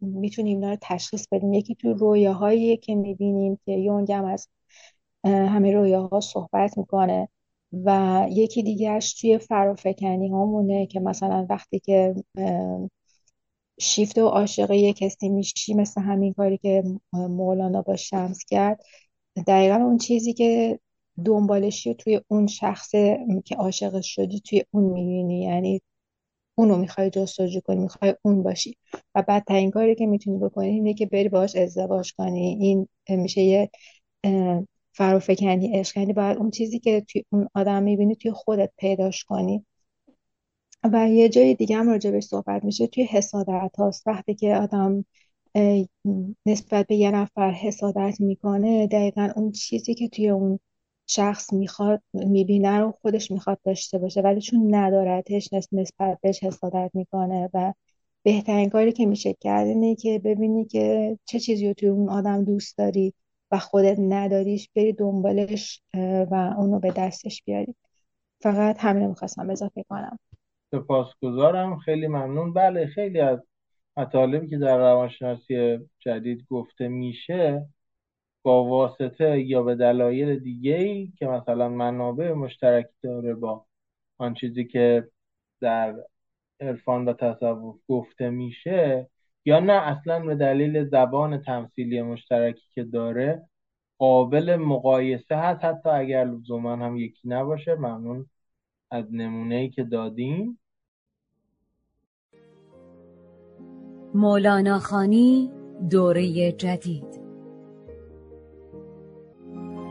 می‌تونیم اینا رو تشخیص بدیم. یکی تو رویاهایی که می‌بینیم که یونگ هم از همه رویاها صحبت می‌کنه و یکی دیگهش توی فرافکنی هامونه که مثلا وقتی که شیفت و عاشق یک کسی میشی مثل همین کاری که مولانا با شمس کرد. دقیقا اون چیزی که دنبالشی توی اون شخص که عاشقش شدی توی اون می‌بینی. یعنی اونو می‌خوای جستجو کنی می‌خوای اون باشی. و بدترین کاری که می‌تونی بکنی اینه که بری باهاش ازدواج کنی. این میشه یه فرافکنی عشق یعنی باید اون چیزی که توی اون آدم می‌بینی توی خودت پیداش کنی. و یه جای دیگه هم راجبش صحبت میشه. توی حسادت هاست. وقتی که آدم نسبت به یه نفر حسادت می‌کنه دقیقا اون چیزی که توی اون شخص می‌خواد می‌بینه رو خودش می‌خواد داشته باشه ولی چون ندارتش نسبت بهش حسادت می‌کنه و بهترین کاری که میشه کرد اینه که ببینی که چه چیزی رو توی اون آدم دوست داری و خودت نداریش بری دنبالش و اونو به دستش بیاری. فقط همین رو می‌خواستم اضافه کنم. سپاسگزارم. خیلی ممنون. بله خیلی از مطالبی که در روانشناسی جدید گفته میشه واسطه یا به دلایل دیگه ای که مثلا منابع مشترک داره با آن چیزی که در عرفان و تصوف گفته میشه یا نه اصلا به دلیل زبان تمثیلی مشترکی که داره قابل مقایسه هست. حتی اگر لزوما هم یکی نباشه ممنون از نمونه ای که دادیم مولانا خانی دوره جدید.